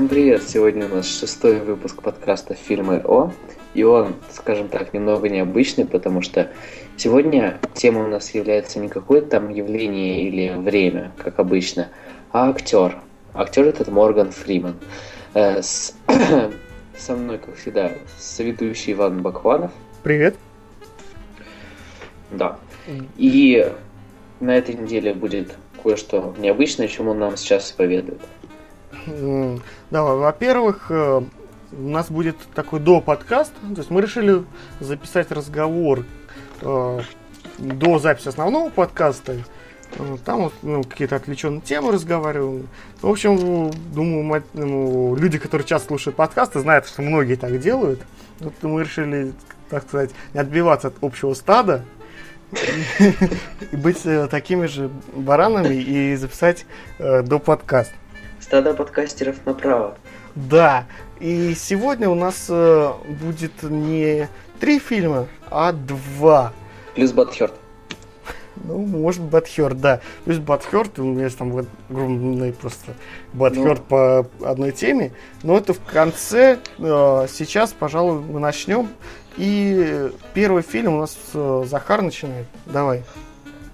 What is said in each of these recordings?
Всем привет! Сегодня у нас шестой выпуск подкаста «Фильмы О». И он, скажем так, немного необычный, потому что сегодня тема у нас является не какое-то там явление или время, как обычно, а актер. Актер этот Морган Фриман. Э, с... Со мной, как всегда, соведущий Иван Бакванов. Привет. Да. И на этой неделе будет кое-что необычное, чему нам сейчас поведают. Да, во-первых, э, у нас будет такой до подкаст. То есть мы решили записать разговор э, до записи основного подкаста. Э, там вот, ну, какие-то отвлеченные темы разговариваем. В общем, думаю, ну, люди, которые часто слушают подкасты, знают, что многие так делают. Вот мы решили, так сказать, не отбиваться от общего стада и быть такими же баранами и записать до подкаста стадо подкастеров направо. Да, и сегодня у нас э, будет не три фильма, а два. Плюс Батхерт. Ну, может, Батхерт, да. Плюс Батхерт, у меня есть там огромный просто Батхерт ну. по одной теме. Но это в конце. Э, сейчас, пожалуй, мы начнем. И первый фильм у нас э, Захар начинает. Давай.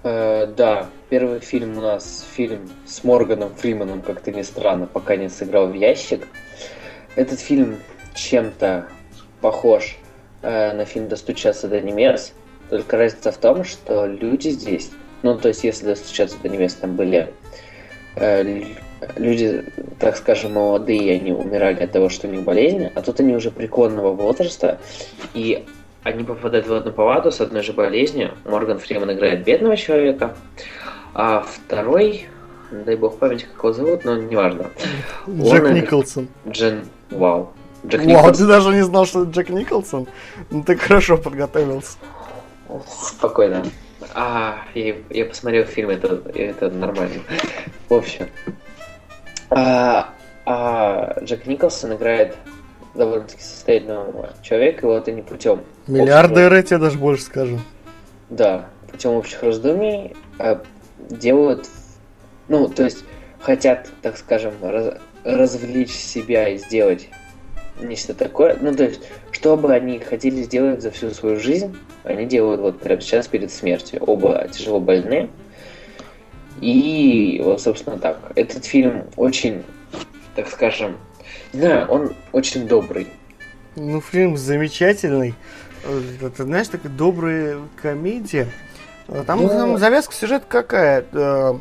Э, да, Первый фильм у нас фильм с Морганом Фриманом, как-то не странно, пока не сыграл в ящик. Этот фильм чем-то похож э, на фильм «Достучаться до небес», только разница в том, что люди здесь, ну, то есть, если «Достучаться до небес» там были э, люди, так скажем, молодые, они умирали от того, что у них болезнь, а тут они уже преклонного возраста, и они попадают в одну палату с одной же болезнью. Морган Фриман играет бедного человека, а второй, дай бог память, как его зовут, но неважно. Джек Он, Николсон. Джен, вау. Джек Вау, Николсон. ты даже не знал, что это Джек Николсон? Ну ты хорошо подготовился. Спокойно. А, я, я посмотрел фильм, это, это нормально. В общем. А, а Джек Николсон играет довольно-таки состоятельного человека, и вот они путем... Миллиардеры, я тебе даже больше скажу. Да, путем общих раздумий а, делают, ну, то есть хотят, так скажем, раз, развлечь себя и сделать нечто такое. Ну, то есть, что бы они хотели сделать за всю свою жизнь, они делают вот прямо сейчас перед смертью. Оба тяжело больны. И вот, собственно, так. Этот фильм очень, так скажем, не знаю, он очень добрый. Ну, фильм замечательный. Это, знаешь, такая добрая комедия. Там, ну, там завязка сюжет какая? Э,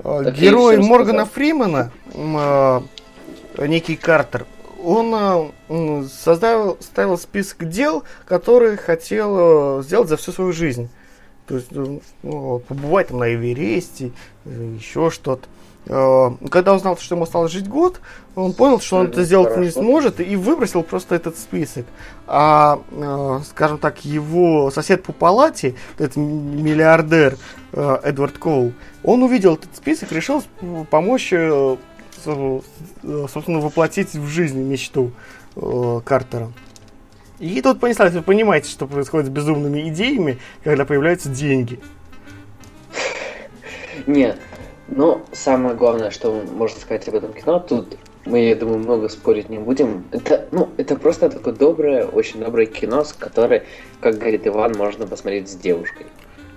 э, герой Моргана Фримена, э, некий Картер, он создал, ставил список дел, которые хотел сделать за всю свою жизнь. То есть ну, побывать там на Эвересте, еще что-то. Когда узнал, что ему осталось жить год, он понял, что он это сделать не сможет, и выбросил просто этот список. А, э, скажем так, его сосед по палате, этот миллиардер э, Эдвард Коул, он увидел этот список, решил помочь, э, собственно, воплотить в жизнь мечту Картера. И тут понеслась, вы понимаете, что происходит с безумными идеями, когда появляются деньги. Нет, ну, самое главное, что можно сказать об этом кино, тут мы, я думаю, много спорить не будем. Это, ну, это просто такое доброе, очень доброе кино, с которой, как говорит Иван, можно посмотреть с девушкой.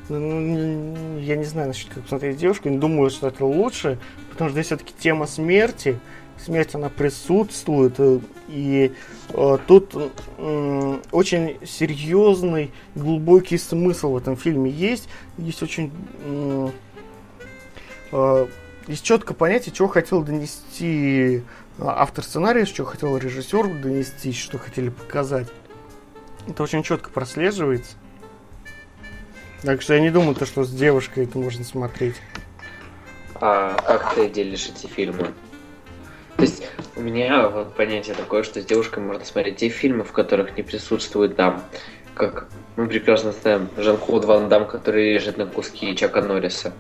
Ну, я не знаю насчет как посмотреть с девушкой, не думаю, что это лучше, потому что здесь все-таки тема смерти, смерть она присутствует, э, и э, тут э, очень серьезный, глубокий смысл в этом фильме есть, есть очень э, есть четко понятие, чего хотел донести а, автор сценария, что хотел режиссер донести, что хотели показать. Это очень четко прослеживается. Так что я не думаю, то, что с девушкой это можно смотреть. А как ты делишь эти фильмы? То есть у меня вот понятие такое, что с девушкой можно смотреть те фильмы, в которых не присутствует там, как мы прекрасно знаем, Жан-Клод Ван Дам, который режет на куски Чака Норриса.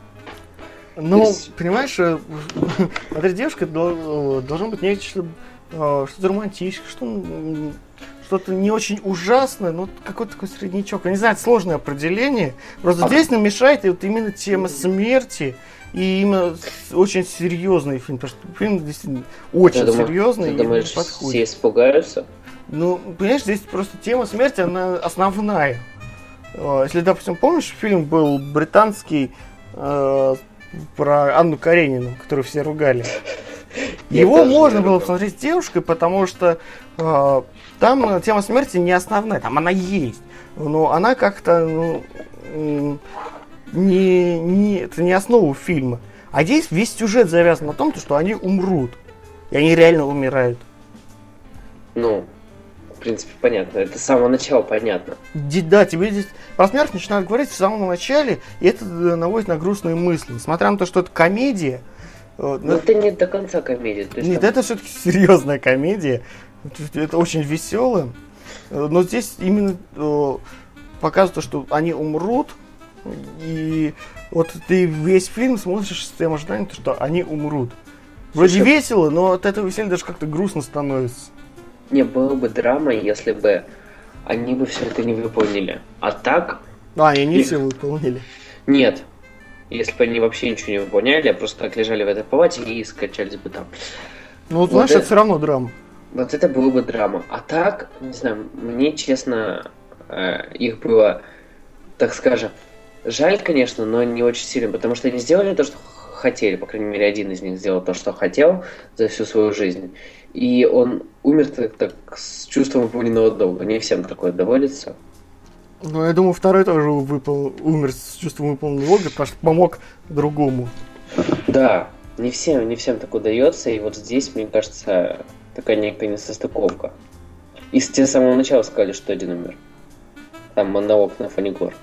Ну, есть... понимаешь, э, смотри, девушка должна быть нечто, э, что-то романтическое, что, что-то не очень ужасное, но какой-то такой среднячок. Я не знаю, это сложное определение. Просто а... здесь нам мешает вот именно тема смерти. И именно очень серьезный фильм, потому что фильм действительно очень серьезный. Ты думаешь, подходит. все испугаются? Ну, понимаешь, здесь просто тема смерти, она основная. Если, допустим, помнишь, фильм был британский э, про Анну Каренину, которую все ругали. Его можно было посмотреть с девушкой, потому что э, там тема смерти не основная, там она есть. Но она как-то ну, не, не, это не основа фильма. А здесь весь сюжет завязан на том, что они умрут. И они реально умирают. Ну, принципе, понятно. Это с самого начала понятно. Да, тебе здесь про смерть начинают говорить в самом начале, и это э, наводит на грустные мысли. Несмотря на то, что это комедия. Но ну, это не до конца комедия. Нет, там... это все-таки серьезная комедия. Это очень веселое. Но здесь именно э, показывает, что они умрут, и вот ты весь фильм смотришь с тем ожиданием, что они умрут. Вроде Слушай, весело, но от этого веселья даже как-то грустно становится. Не, было бы драма, если бы они бы все это не выполнили. А так... А, они не все выполнили. Нет. Если бы они вообще ничего не выполняли, а просто так лежали в этой палате и скачались бы там. Ну, вот, знаешь, это, это все равно драма. Вот это было бы драма. А так, не знаю, мне, честно, э, их было, так скажем, жаль, конечно, но не очень сильно, потому что они сделали то, что хотели, по крайней мере, один из них сделал то, что хотел за всю свою жизнь. И он умер так, так с чувством выполненного долга. Не всем такое доводится. Ну, я думаю, второй тоже выпал, умер с чувством выполненного долга, потому что помог другому. Да, не всем, не всем так удается, и вот здесь, мне кажется, такая некая несостыковка. И с те самого начала сказали, что один умер. Там монолог на фоне гор.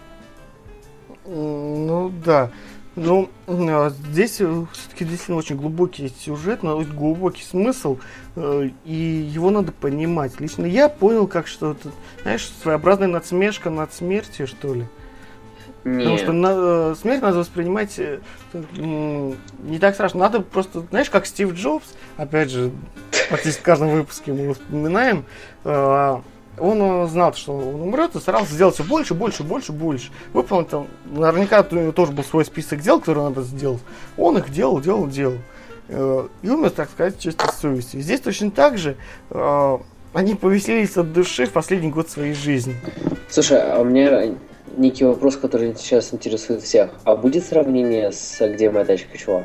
Ну да. Ну, а здесь э, все-таки действительно очень глубокий сюжет, но очень глубокий смысл, э, и его надо понимать. Лично я понял, как что это, знаешь, своеобразная надсмешка над смертью, что ли. Нет. Потому что на, э, смерть надо воспринимать не так страшно. Надо просто, знаешь, как Стив Джобс, опять же, практически в каждом выпуске мы вспоминаем, он знал, что он умрет, и старался сделать все больше, больше, больше, больше. Выполнить там, наверняка тоже был свой список дел, которые надо сделать. Он их делал, делал, делал. Э, и умер, так сказать, чистой совести. Здесь точно так же э, они повеселились от души в последний год своей жизни. Слушай, а у меня некий вопрос, который сейчас интересует всех. А будет сравнение с «Где моя тачка, чувак»?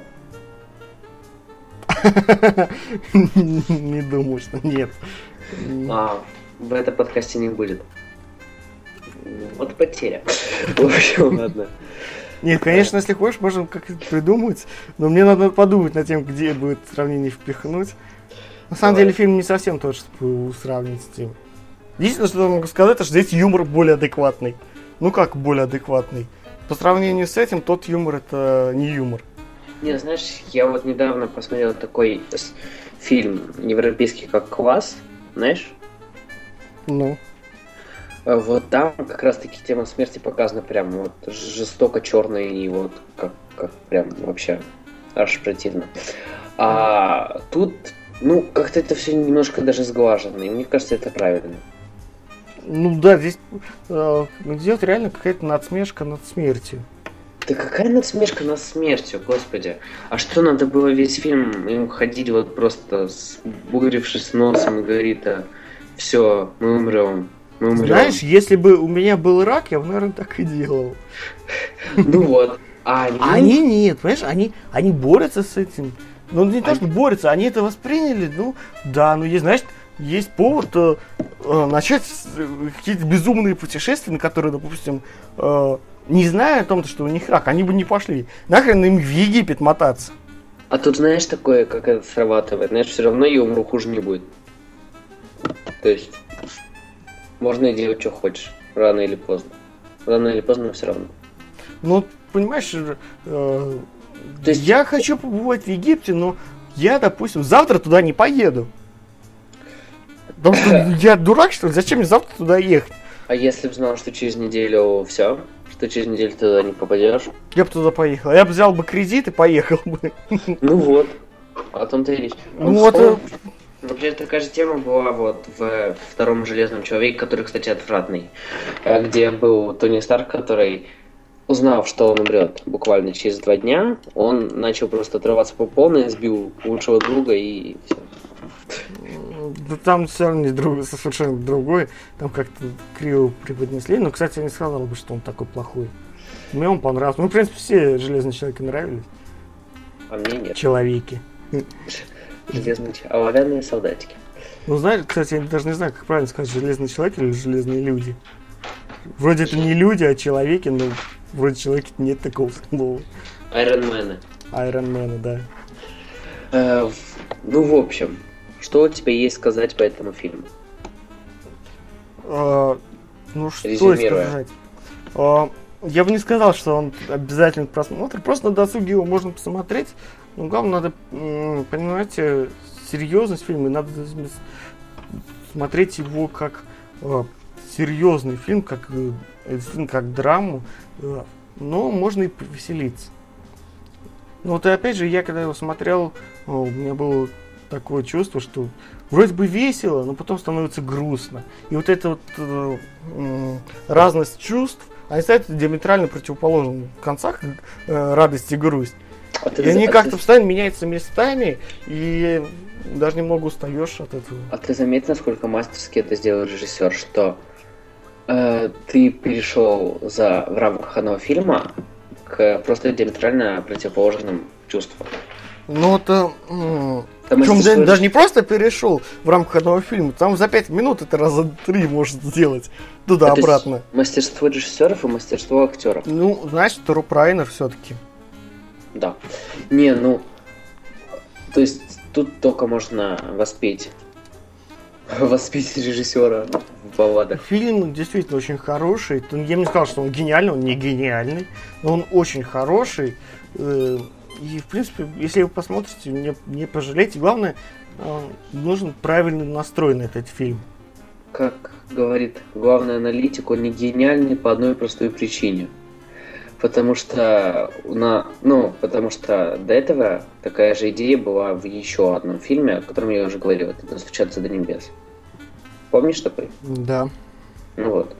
Не думаю, что нет. А, в этом подкасте не будет. Вот потеря. В общем, ладно. Нет, конечно, если хочешь, можем как-то придумать, но мне надо подумать над тем, где будет сравнение впихнуть. На самом Давай. деле фильм не совсем тот, чтобы сравнить с тем. Единственное, что я могу сказать, это что здесь юмор более адекватный. Ну как более адекватный? По сравнению с этим, тот юмор это не юмор. Не, знаешь, я вот недавно посмотрел такой фильм европейский как «Квас», знаешь? Ну. А вот там как раз таки тема смерти показана прям вот жестоко черная и вот как, как прям вообще аж противно. А тут, ну, как-то это все немножко даже сглажено, и мне кажется, это правильно. Ну да, здесь э, идет реально какая-то надсмешка над смертью. Да какая надсмешка над смертью, господи. А что надо было весь фильм им ходить вот просто с бугрившись носом и говорит, а все, мы умрем. Мы умрем. Знаешь, если бы у меня был рак, я бы, наверное, так и делал. Ну вот. А они... они нет, понимаешь, они, они борются с этим. Ну, не то, что борются, они это восприняли, ну, да, ну, есть, знаешь, есть повод э, начать э, какие-то безумные путешествия, на которые, допустим, э, не зная о том, что у них рак, они бы не пошли. Нахрен им в Египет мотаться. А тут знаешь такое, как это срабатывает, знаешь, все равно я умру, хуже не будет. То есть можно делать, что хочешь, рано или поздно. Рано или поздно все равно. Ну, понимаешь, э, То есть... я хочу побывать в Египте, но я, допустим, завтра туда не поеду. Потому что я дурак, что ли? Зачем мне завтра туда ехать? А если бы знал, что через неделю все, что через неделю ты туда не попадешь? Я бы туда поехал. Я бы взял бы кредит и поехал бы. Ну вот. О том-то и речь. Ну вот, э, вот Вообще такая же тема была вот в втором Железном Человеке, который, кстати, отвратный, э, где был Тони Старк, который узнав, что он умрет буквально через два дня, он начал просто отрываться по полной, сбил лучшего друга и все. Да там все равно не друг, совершенно другой. Там как-то криво преподнесли. Но, кстати, я не сказал бы, что он такой плохой. Мне он понравился. Ну, в принципе, все железные человеки нравились. А мне нет. Человеки. Железные оловянные солдатики. Ну, знаешь, кстати, я даже не знаю, как правильно сказать, железные человеки или железные люди. Вроде это не люди, а человеки, но вроде человеки нет такого слова. Айронмены. Айронмены, да. Э, ну, в общем, что у тебя есть сказать по этому фильму? А, ну, что сказать? А, я бы не сказал, что он обязательно просмотр. Просто на досуге его можно посмотреть. Но главное, надо понимать э, серьезность фильма. Надо смотреть его как э, серьезный фильм, как, э, как драму. Но можно и повеселиться. Ну вот и опять же, я когда его смотрел, у меня было такое чувство, что вроде бы весело, но потом становится грустно. И вот эта вот э, э, разность чувств, они стоят диаметрально противоположным в концах э, радость и грусть. А и они а как-то постоянно меняются местами, и даже немного устаешь от этого. А ты заметил, насколько мастерски это сделал режиссер, что э, ты перешел за в рамках одного фильма к просто диаметрально противоположным чувствам? Ну, это... Там Причем даже, даже не просто перешел в рамках одного фильма, там за пять минут это раза три может сделать туда-обратно. мастерство режиссеров и мастерство актеров. Ну, значит, Руп Райнер все-таки. Да. Не, ну... То есть тут только можно воспеть воспеть режиссера в балладах. Фильм действительно очень хороший. Я бы не сказал, что он гениальный, он не гениальный, но он очень хороший. Э, и, в принципе, если вы посмотрите, не, не пожалеете. Главное, э, нужен правильный настрой на этот фильм. Как говорит главный аналитик, он не гениальный по одной простой причине. Потому что, на, ну, потому что до этого такая же идея была в еще одном фильме, о котором я уже говорил, это «Достучаться до небес». Помнишь такой? Да. Ну вот.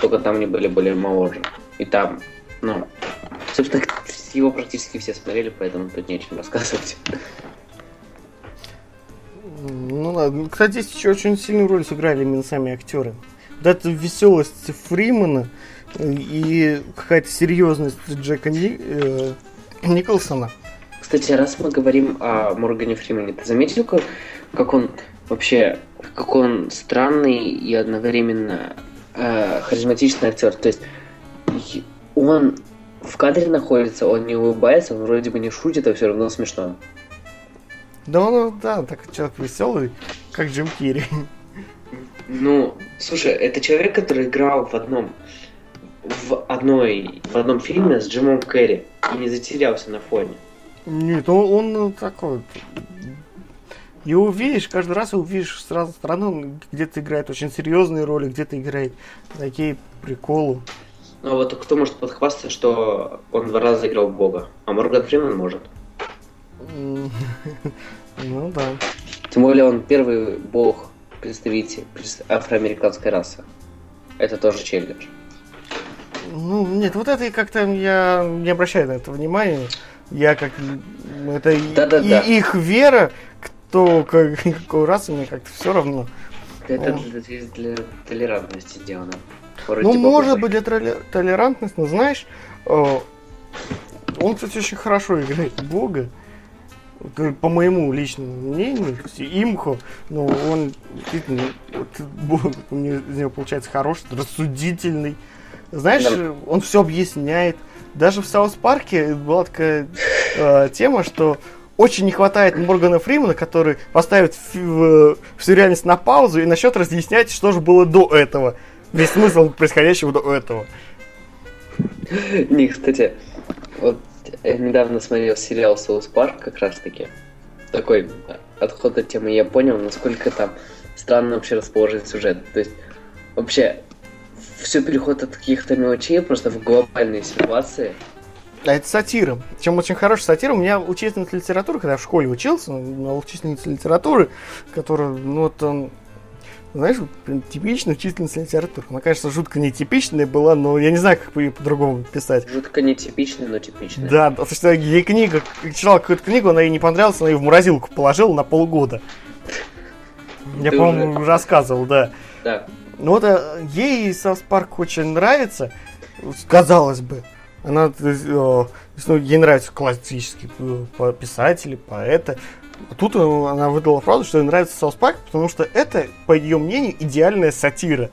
Только там они были более моложе. И там, ну, собственно, его практически все смотрели, поэтому тут нечем рассказывать. Ну ладно. Кстати, здесь еще очень сильную роль сыграли именно сами актеры. Вот эта веселость Фримана и какая-то серьезность Джека Ни... э, Николсона. Кстати, раз мы говорим о Моргане Фримане, ты заметил, как, как он вообще, как он странный и одновременно э, харизматичный актер? То есть он в кадре находится, он не улыбается, он вроде бы не шутит, а все равно смешно. Да он, да, так человек веселый, как Джим Керри. Ну, слушай, это человек, который играл в одном в одной в одном фильме с Джимом Керри и не затерялся на фоне. Нет, он, он такой. Его увидишь, каждый раз увидишь с разных сторон, где-то играет очень серьезные роли, где-то играет такие приколы. Ну а вот кто может подхвастаться, что он два раза играл в Бога, а Морган Фриман может? Ну да. Тем более он первый бог представитель афроамериканской расы. Это тоже челлендж. Ну, нет, вот это как-то я не обращаю на это внимания. Я как... Это да, да, и, да. их вера, кто как, какой расы, мне как-то все равно. Это для, для, для толерантности сделано. Вроде ну, может быть, для толерантности, но знаешь, э, он, кстати, очень хорошо играет Бога. По моему личному мнению, имхо, но он действительно, вот, Бог, у него получается хороший, рассудительный, знаешь, да. он все объясняет. Даже в Саус Парке была такая э, тема, что очень не хватает Моргана Фримана, который поставит всю реальность на паузу и начнет разъяснять, что же было до этого. Весь смысл происходящего до этого. Не, кстати, вот я недавно смотрел сериал Соус Парк как раз таки. Такой отход от темы я понял, насколько там странно вообще расположен сюжет. То есть, вообще, все переход от каких-то мелочей просто в глобальные ситуации. А это сатира. Чем очень хорошая сатира. У меня учительница литературы, когда я в школе учился, на учительница литературы, которая, ну, вот, он, знаешь, типичная учительница литературы. Она, конечно, жутко нетипичная была, но я не знаю, как ее по-другому писать. Жутко нетипичная, но типичная. Да, потому что ей книга, читал какую-то книгу, она ей не понравилась, она ее в морозилку положила на полгода. Я, по-моему, рассказывал, да. Да. Ну вот э, ей South Park очень нравится, казалось бы. Она, э, ну, ей нравятся классические э, писатели, поэты. А тут она выдала фразу, что ей нравится South Park, потому что это, по ее мнению, идеальная сатира.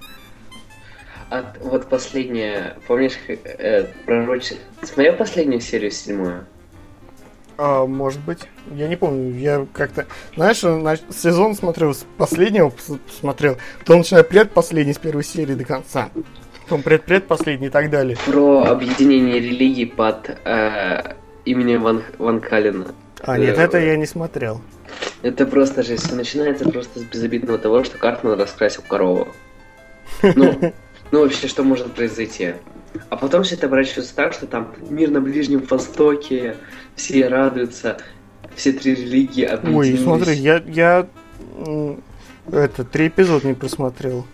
А вот последняя, помнишь, э, пророче... Смотрел последнюю серию седьмую? А, может быть. Я не помню. Я как-то... Знаешь, сезон смотрел с последнего, смотрел. То начинаю предпоследний с первой серии до конца. Потом предпредпоследний и так далее. Про объединение религий под э, именем Ван, Ван Калина. А, нет, э, это я не смотрел. Это просто же все начинается просто с безобидного того, что Картман раскрасил корову. Ну, ну вообще, что может произойти? А потом все это оборачивается так, что там мир на Ближнем Востоке, все радуются, все три религии объединились. Ой, смотри, я, я это, три эпизода не просмотрел.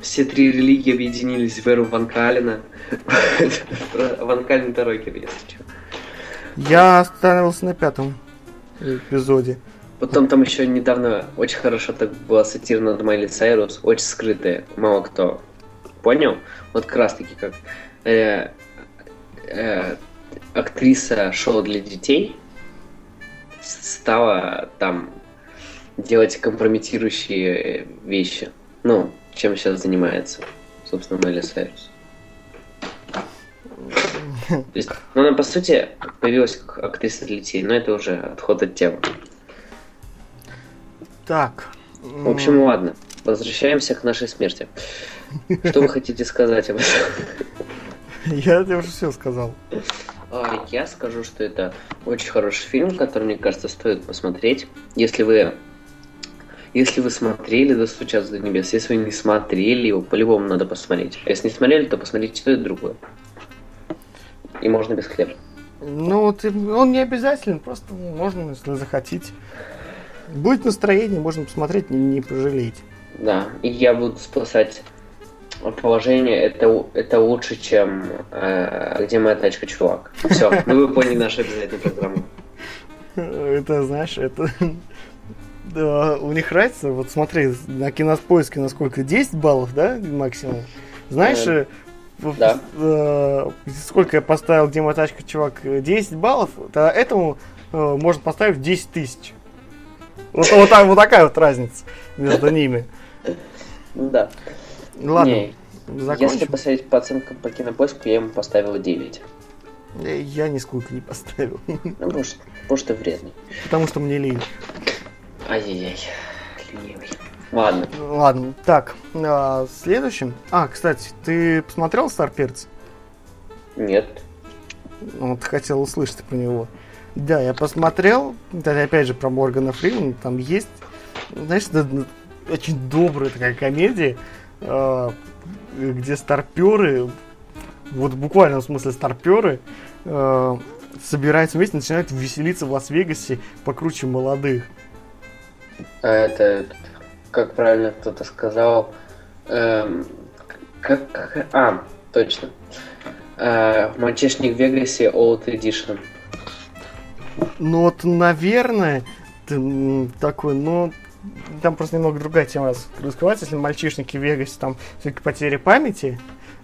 Все три религии объединились в эру Ван Калина. Ван Калин это рокер, если что. Я остановился на пятом эпизоде. Потом там еще недавно очень хорошо так была сатира над Майли Сайрус, очень скрытая, мало кто понял. Вот как раз таки как э, э, актриса шоу для детей стала там делать компрометирующие вещи. Ну, чем сейчас занимается, собственно, Майли Сайрус. То есть, ну, она, по сути, появилась как актриса для детей, но это уже отход от темы. Так. В общем, ладно. Возвращаемся к нашей смерти. Что вы хотите сказать об этом? Я уже все сказал. А, я скажу, что это очень хороший фильм, который, мне кажется, стоит посмотреть. Если вы если вы смотрели «Достучаться до небес», если вы не смотрели его, по-любому надо посмотреть. А если не смотрели, то посмотрите что-то другое. И можно без хлеба. Ну, вот он не обязателен, просто можно, если захотите. Будет настроение, можно посмотреть, не, не пожалеть. Да, и я буду спасать положение, это, это лучше, чем э, где моя тачка, чувак. Все, ну вы поняли нашу обязательную программу. Это, знаешь, это... Да, у них разница, вот смотри, на киноспоиске насколько, 10 баллов, да, максимум? Знаешь, э, да. э, сколько я поставил, где моя тачка, чувак, 10 баллов, то этому э, можно поставить 10 тысяч. Вот, вот, вот такая вот разница между ними. Да. Ладно. Не, если посмотреть по оценкам по кинопоиску, я ему поставил 9. Э, я нисколько не поставил. Ну, потому что, потому что вредный. Потому что мне лень. Ай-яй-яй. Ленивый. Ладно. Ладно, так, а, следующим. А, кстати, ты посмотрел Старперц? Нет. Ну, вот хотел услышать про него. Да, я посмотрел. Это опять же про Моргана Фримана. Там есть, знаешь, это очень добрая такая комедия, где старперы, вот буквально в смысле старперы, а, собираются вместе, начинают веселиться в Лас-Вегасе покруче молодых. А это, как правильно кто-то сказал, эм, как, как, а, точно. Э, мальчишник в Вегасе Old Edition. Ну вот, наверное, такой, ну, там просто немного другая тема раскрывается. Если мальчишники в Вегасе, там все-таки потеря памяти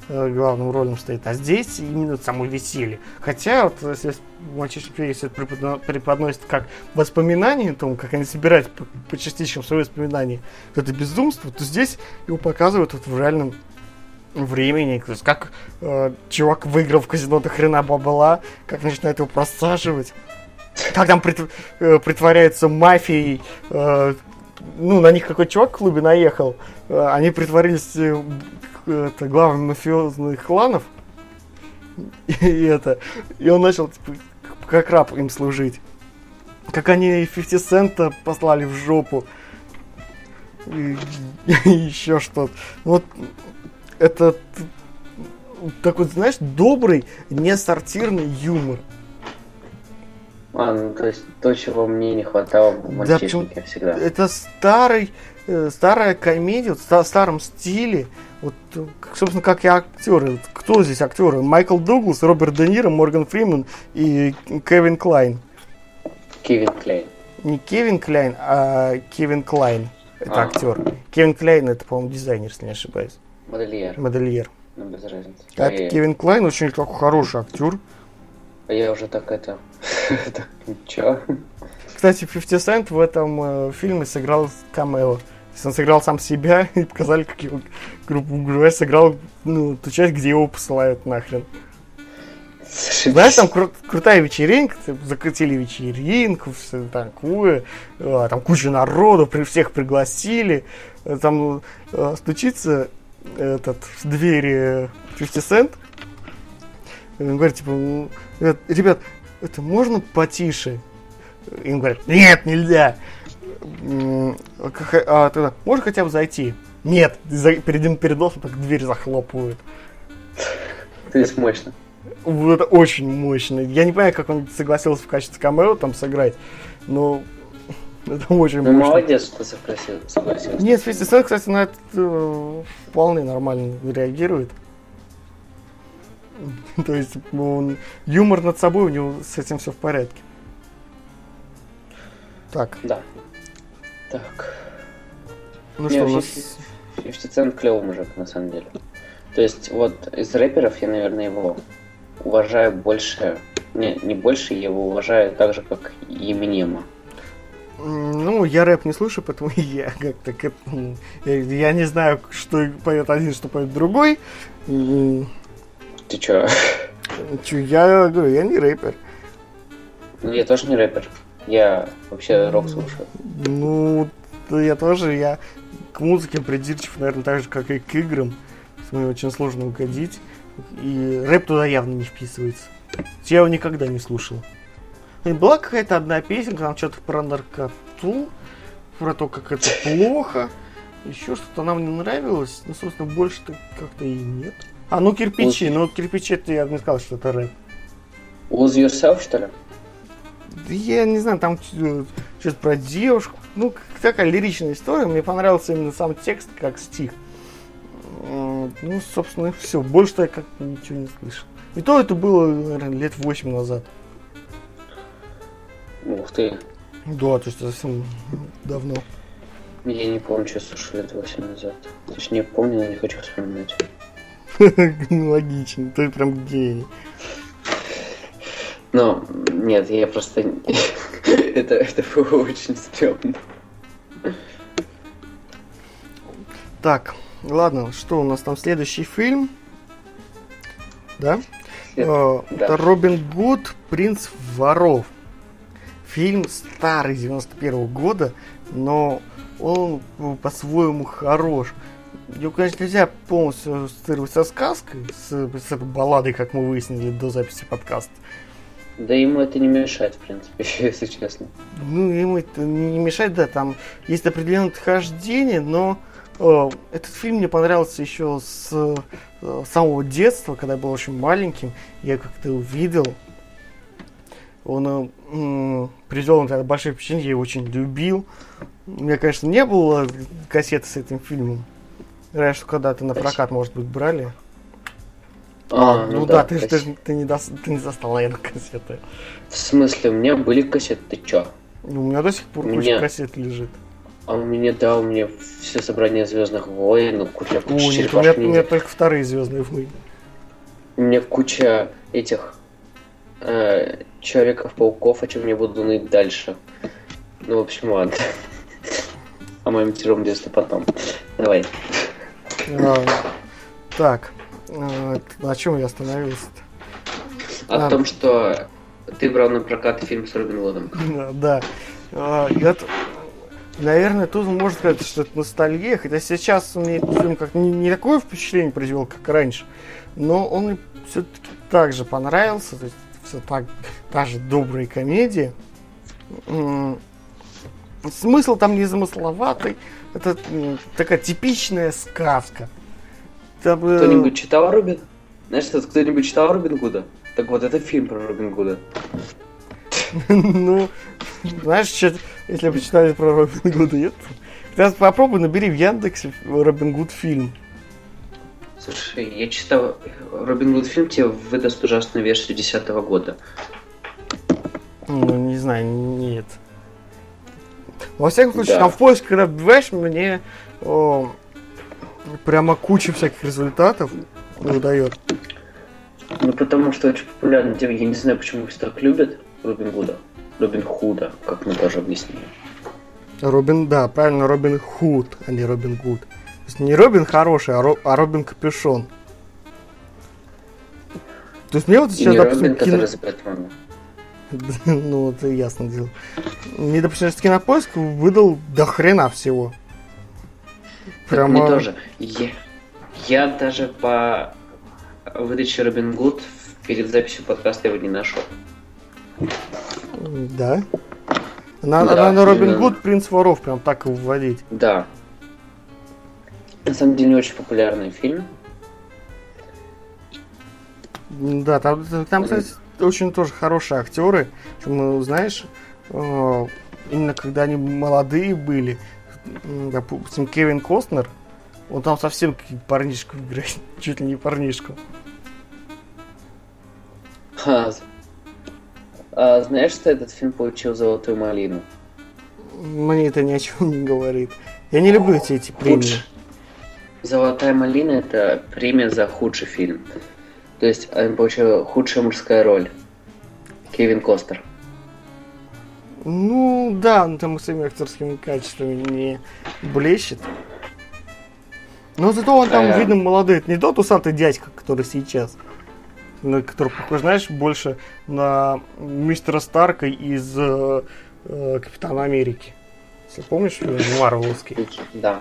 э, главным ролем стоит, а здесь именно само веселье. Хотя, вот, если мальчишник в Вегасе преподносит как воспоминание о том, как они собирают по, по частичкам свои воспоминания, это безумство, то здесь его показывают вот в реальном времени, то есть как э, чувак выиграл в казино до хрена бабла, как начинает его просаживать, как там прит, э, притворяется мафией, э, ну, на них какой чувак в клубе наехал, э, они притворились э, это, главами мафиозных кланов, и, это, и он начал, типа, как раб им служить. Как они 50 цента послали в жопу. И, еще что-то. Вот это такой, знаешь, добрый, не сортирный юмор. А, ну то есть то, чего мне не хватало в мальчишнике да, всегда. Это старый, э, старая комедия вот, в старом стиле. Вот, собственно, как и актеры. Кто здесь актеры? Майкл Дуглас, Роберт Де Ниро, Морган Фриман и Кевин Клайн. Кевин Клайн. Не Calvin Klein, а Кевин Клайн. Это а. актер. Calvin Klein это, по-моему, дизайнер, если не ошибаюсь. Модельер. Модельер. Ну, без разницы. А. Кевин Клайн очень такой хороший актер. А я уже так это... Чё? Кстати, 50 Cent в этом э, фильме сыграл камео. То есть он сыграл сам себя и показали, как его, грубо говоря, сыграл ну, ту часть, где его посылают нахрен. Знаешь, там кру- крутая вечеринка, закатили вечеринку, все такое, а, там куча народу, при всех пригласили, там а, стучится этот в двери 50 Cent, он говорит, типа, ну, ребят, это можно потише? Им говорят, нет, нельзя. А тогда, можно хотя бы зайти? Нет, перед ним перед носом так дверь захлопывают. То есть мощно. Это очень мощно. Я не понимаю, как он согласился в качестве камео там сыграть, но это очень ну, мощно. молодец, что согласился. Нет, 50 Cent, кстати, на это э, вполне нормально реагирует. То есть он юмор над собой, у него с этим все в порядке. Так. Да. Так. Ну что, у нас... 50 Cent клевый мужик, на самом деле. То есть, вот из рэперов я, наверное, его уважаю больше... Не, не больше, я его уважаю так же, как и Эминема. Ну, я рэп не слушаю, поэтому я как-то... Я, я не знаю, что поет один, что поет другой. Ты чё? Чё, я говорю, я не рэпер. Ну, я тоже не рэпер. Я вообще рок слушаю. Ну, я тоже, я к музыке придирчив, наверное, так же, как и к играм. Мне очень сложно угодить. И рэп туда явно не вписывается. Я его никогда не слушал. И была какая-то одна песенка, там что-то про наркоту, про то, как это плохо. Еще что-то нам не нравилось. Ну, собственно, больше-то как-то и нет. А, ну кирпичи. Уз... Ну кирпичи, это я бы не сказал, что это рэп. Lose Yourself, что ли? Я не знаю, там что-то про девушку. Ну, такая лиричная история. Мне понравился именно сам текст, как стих. Ну, собственно, все. Больше я как ничего не слышал. И то это было, наверное, лет 8 назад. Ух ты. Да, то есть совсем давно. Я не помню, что слушал лет 8 назад. Точнее, помню, но не хочу вспоминать. Логично, ты прям гений. Ну, нет, я просто... это, это было очень стрёмно. Так, ладно, что у нас там следующий фильм? Да? Это, да. это Робин Гуд, Принц воров. Фильм старый, 91 -го года, но он по-своему хорош. Ее, конечно, нельзя полностью ассоциировать со сказкой, с, с балладой, как мы выяснили до записи подкаста. Да ему это не мешает, в принципе, если честно. Ну, ему это не мешает, да, там есть определенное отхождение, но э, этот фильм мне понравился еще с э, самого детства, когда я был очень маленьким. Я как-то увидел. Он э, привел на большое впечатление, я его очень любил. У меня, конечно, не было кассеты с этим фильмом. Раньше что когда-то на прокат, может быть, брали. А, ну, ну да, да ты, ты, ты, ты, не дос, ты не застал, наверное, кассеты. В смысле, у меня были кассеты, ты чё? Ну, у меня до сих пор у куча меня... кассет лежит. А у меня, да, у меня все собрания Звездных войн, ну, куча, куча О, нет, у меня, у меня только вторые Звездные войны. У меня куча этих э, Человеков-пауков, о чем я буду ныть дальше. Ну, в общем, ладно. О моем первом детстве потом. Давай. А, так, а, на чем я остановился? -то? О а, том, что ты брал на прокат фильм с Робин Лодом. Да. Это, наверное, тут можно сказать, что это ностальгия, хотя сейчас мне этот фильм как не, не такое впечатление произвел, как раньше, но он все-таки также понравился, то есть все так, та же добрая комедия. Смысл там не замысловатый, это такая типичная сказка. Там, э, Кто-нибудь читал Рубин? Знаешь, кто-нибудь читал Робин Гуда? Так вот, это фильм про Робин Гуда. Ну, знаешь, если почитали про Робин Гуда, нет? Сейчас попробуй, набери в Яндексе Робин Гуд фильм. Слушай, я читал Робин Гуд фильм, тебе выдаст ужасную версию 10 года. Ну, не знаю, нет. Во всяком случае, да. там в поиск, когда вбиваешь, мне о, прямо куча всяких результатов выдает. Ну, потому что очень популярно. Я не знаю, почему все так любят Робин Гуда. Робин Худа, как мы тоже объяснили. Робин, да, правильно, Робин Худ, а не Робин Гуд. То есть не Робин хороший, а, Ро, а Робин Капюшон. То есть мне вот сейчас, не допустим, Робин, кино... ну, это ясно дело. Мне, допустим, кинопоиск выдал до хрена всего. Прямо... Мне тоже. Я, я даже по выдаче Робин Гуд перед записью подкаста его не нашел. Да? Надо, да, на Робин Гуд Принц воров прям так и вводить. Да. На самом деле очень популярный фильм. Да, там, там кстати, очень тоже хорошие актеры. Ну, знаешь, э, именно когда они молодые были, допустим, Кевин Костнер, он там совсем парнишку играет, чуть ли не парнишку. Ха. А, знаешь, что этот фильм получил золотую малину? Мне это ни о чем не говорит. Я не люблю эти, эти премии. Худш... Золотая малина это премия за худший фильм. То есть он получил худшая мужская роль. Кевин Костер. Ну да, он там своими актерскими качествами не блещет. Но зато он там, а, видно, молодой. Это не тот усатый дядька, который сейчас. Который похож, знаешь, больше на мистера Старка из э, э, Капитана Америки. Если помнишь, Марвеловский. Да.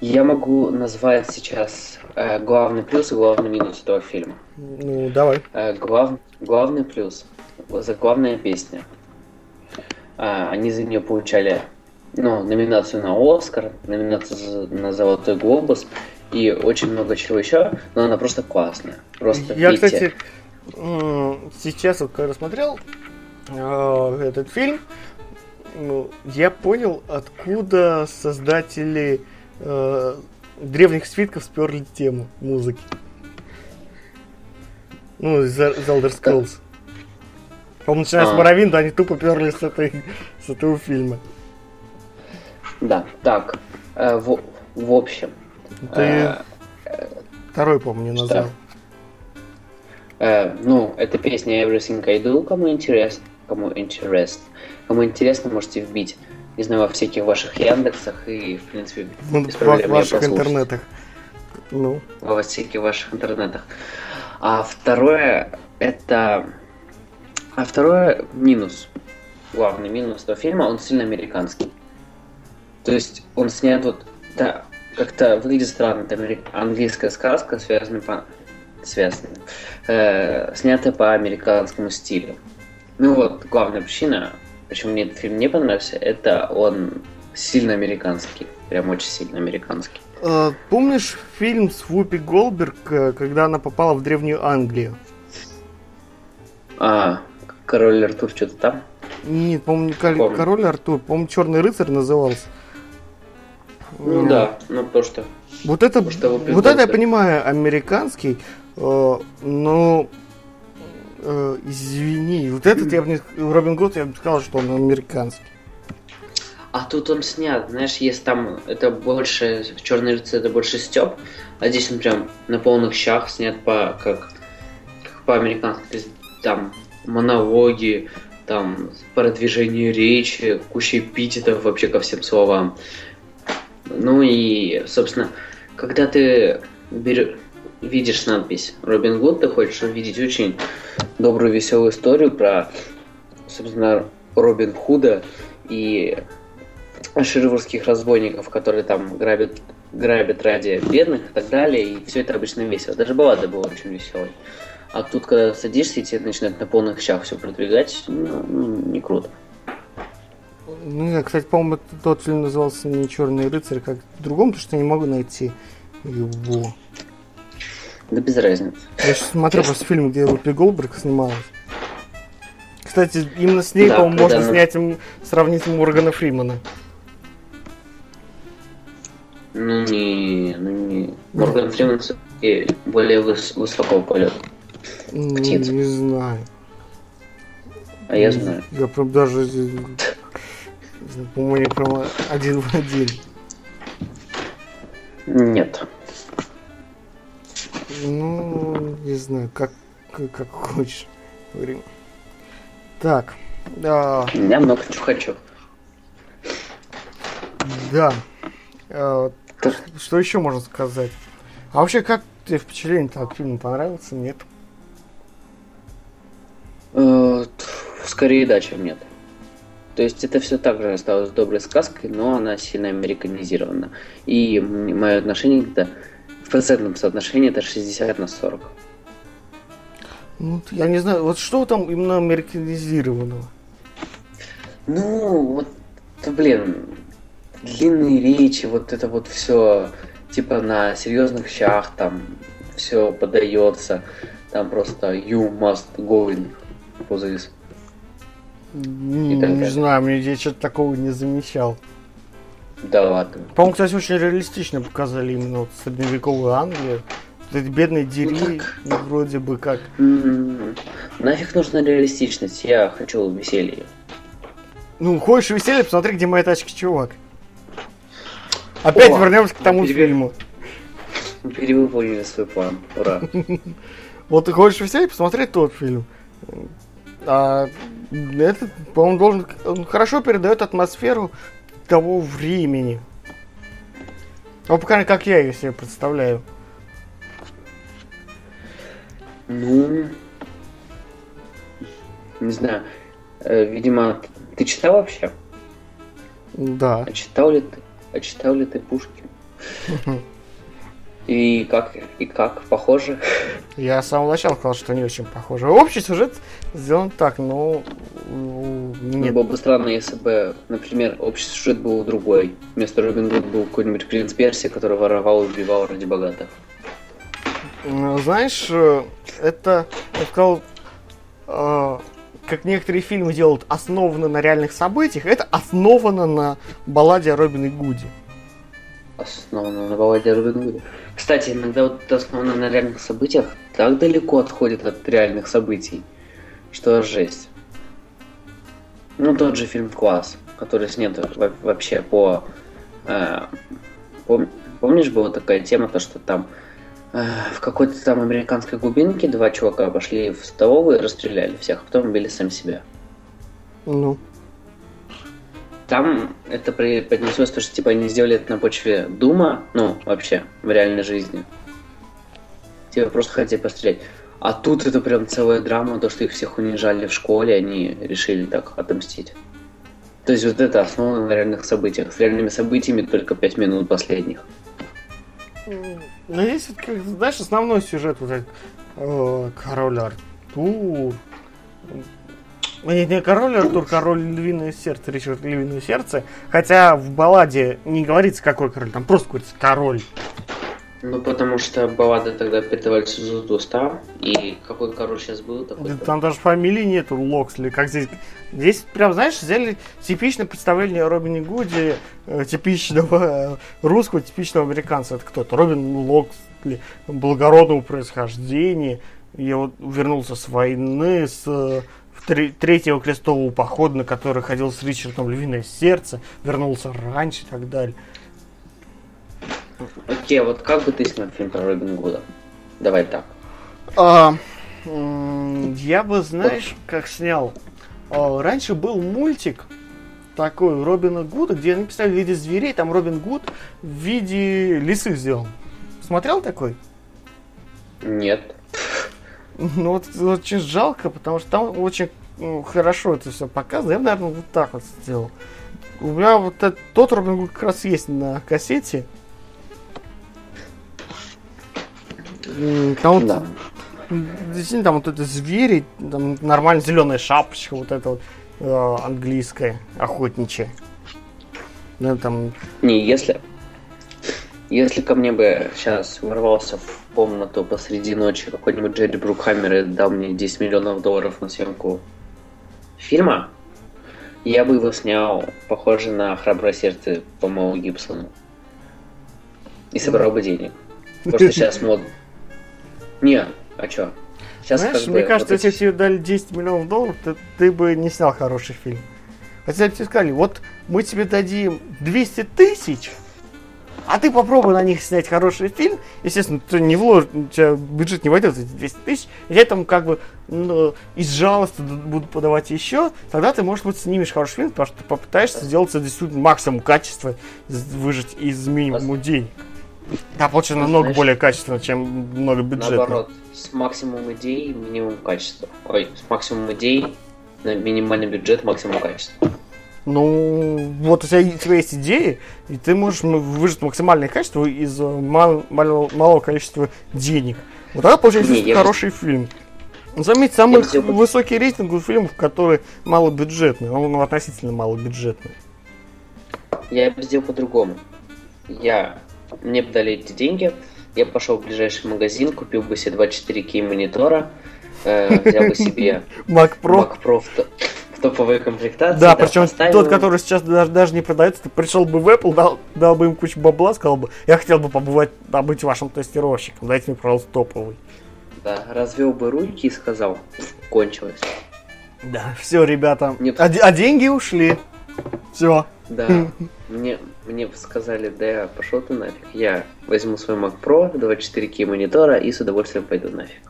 Я могу назвать сейчас э, главный плюс и главный минус этого фильма. Ну, давай. Э, глав, главный плюс. Заглавная песня. А, они за нее получали ну, номинацию на Оскар, номинацию на Золотой Глобус и очень много чего еще, но она просто классная. Просто Я, пейте. кстати, сейчас вот когда смотрел э, этот фильм, ну, я понял, откуда создатели э, древних свитков сперли тему музыки. Ну, из Elder Scrolls. По-моему, начиная а. с Моровинда, они тупо перли с, этой, с этого фильма. Да, так, э, в, в общем. Ты э, второй, по-моему, не назвал. Э, ну, это песня Everything I Do, кому интересно, кому интересно. Кому интересно, можете вбить не знаю, во всяких ваших Яндексах и, в принципе, ну, без проблем в ваших интернетах. Ну. Во всяких ваших интернетах. А второе, это... А второе, минус. Главный минус этого фильма, он сильно американский. То есть он снят вот... Да, как-то выглядит странно. Это английская сказка, связанная по... Связанная. Э, снятая по американскому стилю. Ну вот, главная причина, почему мне этот фильм не понравился, это он сильно американский. Прям очень сильно американский. А, помнишь фильм с Вупи Голберг, э, когда она попала в Древнюю Англию? А, Король Артур что-то там? Нет, по-моему, не Помню. Король Артур, по-моему, Черный рыцарь назывался. Ну да, ну то что. Вот это, вот это я понимаю, американский, но э, извини, вот этот я бы не, Робин Гуд, я бы сказал, что он американский. А тут он снят, знаешь, есть там, это больше, в Черной рыцаре это больше степ, а здесь он прям на полных щах снят по, как, как по-американски, то есть там монологи, там продвижение речи, куча эпитетов вообще ко всем словам. Ну и, собственно, когда ты берешь видишь надпись Робин Гуд, ты хочешь увидеть очень добрую, веселую историю про, собственно, Робин Худа и широворских разбойников, которые там грабят, грабят ради бедных и так далее, и все это обычно весело. Даже баллада была очень веселой. А тут, когда садишься, и тебе начинают на полных щах все продвигать, ну, ну не круто. Ну, кстати, по-моему, тот фильм назывался не Черный рыцарь, как в другом, потому что не могу найти его. Да без разницы. Я сейчас смотрю просто фильм, где Рупи Голдберг снималась. Кстати, именно с ней, да, по-моему, можно она... снять, сравнить Моргана Фримана. Ну не, ну не. Морган Фриман все-таки более выс- высокого полета. Ну, не знаю. А я знаю. Я прям даже, по-моему, прям один в один. Нет. Ну, не знаю, как, как, как хочешь. Говорим. Так. Да. У меня много чего хочу. Да. А, что еще можно сказать? А вообще, как тебе впечатление от фильма понравился? Нет? Э, скорее да, чем нет. То есть это все так же осталось доброй сказкой, но она сильно американизирована. И мое отношение в процентном соотношении это 60 на 40. Ну, я не знаю, вот что там именно американизированного? Ну, вот, блин, длинные речи, вот это вот все, типа на серьезных щах там все подается, там просто you must go in for this. Не, не знаю, мне я что-то такого не замечал. Да ладно. По-моему, кстати, очень реалистично показали именно вот средневековую Англию. Вот эти бедные дери, ну, вроде бы как. Mm-hmm. Нафиг нужна реалистичность, я хочу веселья. Ну, хочешь веселье, посмотри, где моя тачка, чувак. Опять О, вернемся к тому пере... фильму. Перевыполнили свой план. Ура. Вот ты хочешь веселье, посмотри тот фильм. А этот, по-моему, должен он хорошо передает атмосферу того времени. Ну, пока как я ее себе представляю. Ну, не знаю. Э, видимо, ты читал вообще? Да. А читал ли ты? А читал ли ты Пушкин? И как, и как, похоже? Я с самого начала сказал, что не очень похоже. Общий сюжет сделан так, но... Нет. Было бы странно, если бы, например, общий сюжет был другой. Вместо Робин Гуд был какой-нибудь принц Перси, который воровал и убивал ради богатых. Знаешь, э, это, я сказал, э, как некоторые фильмы делают, основано на реальных событиях, это основано на балладе о Робине Гуде. Основано на балладе о Робин Гуде. Кстати, иногда вот основано на реальных событиях так далеко отходит от реальных событий, что жесть. Ну, тот же фильм «Класс», который снят вообще по... Э, пом, помнишь, была такая тема, то, что там э, в какой-то там американской глубинке два чувака пошли в столовую и расстреляли всех, а потом убили сами себя. Ну. Там это поднеслось, то, что типа они сделали это на почве Дума, ну, вообще, в реальной жизни. Типа просто хотели пострелять. А тут это прям целая драма, то, что их всех унижали в школе, они решили так отомстить. То есть вот это основано на реальных событиях. С реальными событиями только пять минут последних. Ну, есть, как, знаешь, основной сюжет этот э, король Артур. Нет, не король Артур, король львиное сердце, Ричард львиное сердце. Хотя в балладе не говорится, какой король, там просто говорится король. Ну, потому что баллады тогда передавались из уста, и какой король сейчас был, такой... Да, там даже фамилии нету, Локсли, как здесь. Здесь прям, знаешь, взяли типичное представление о Робине Гуде, э, типичного э, русского, типичного американца. Это кто-то, Робин Локсли, благородного происхождения, я вот вернулся с войны, с э, третьего крестового похода, на который ходил с Ричардом Львиное Сердце, вернулся раньше и так далее. Окей, вот как бы ты снял фильм про Робин Гуда? Давай так. А, я бы, знаешь, как снял. А, раньше был мультик такой Робина Гуда, где написали в виде зверей, там Робин Гуд в виде лисы сделал. Смотрел такой? Нет. Ну вот очень жалко, потому что там очень ну, хорошо это все показано. Я, наверное, вот так вот сделал. У меня вот этот, тот Робин Гуд как раз есть на кассете. Там да. вот, действительно, там вот это звери, там нормально зеленая шапочка, вот эта вот э, английская, охотничья. Да, там... Не, если... Если ко мне бы сейчас ворвался в комнату посреди ночи какой-нибудь Джерри Брукхаммер и дал мне 10 миллионов долларов на съемку фильма, я бы его снял похоже на «Храброе сердце» по Моу Гибсону. И собрал бы денег. Потому что сейчас мод... Не, а чё? Сейчас Знаешь, как бы, мне кажется, вот если тебе дали 10 миллионов долларов, то ты бы не снял хороший фильм. Хотя тебе сказали, вот мы тебе дадим 200 тысяч, а ты попробуй на них снять хороший фильм. Естественно, ты не вложишь, у тебя бюджет не войдет эти 200 тысяч. И этому как бы ну, из жалости будут подавать еще. Тогда ты, может быть, снимешь хороший фильм, потому что ты попытаешься сделать действительно максимум качества, выжить из минимума денег. Да, получится намного знаешь, более качественно, чем много бюджета. Наоборот, с максимум идей минимум качества. Ой, с максимум идей на минимальный бюджет максимум качества. Ну, вот у тебя, у тебя есть идеи, и ты можешь выжать максимальное качество из э, мал, мал, малого количества денег. Вот тогда получается Не, хороший я... фильм. Заметь, самый я высокий рейтинг у фильмов, которые малобюджетные. Он относительно малобюджетный. Я бы сделал по-другому. Я... Мне бы дали эти деньги, я пошел в ближайший магазин, купил бы себе 24К монитора, э, взял бы себе Mac Pro. Mac Pro топовые комплектации. Да, да причем поставил... тот, который сейчас даже, даже не продается, ты пришел бы в Apple, дал, дал бы им кучу бабла, сказал бы, я хотел бы побывать, быть вашим тестировщиком, дайте мне, пожалуйста, топовый. Да, развел бы руки и сказал, кончилось. Да, все, ребята, Нет. А, а деньги ушли. Все. Да, мне, мне сказали, да, пошел ты нафиг. Я возьму свой Mac Pro, 24К монитора и с удовольствием пойду нафиг.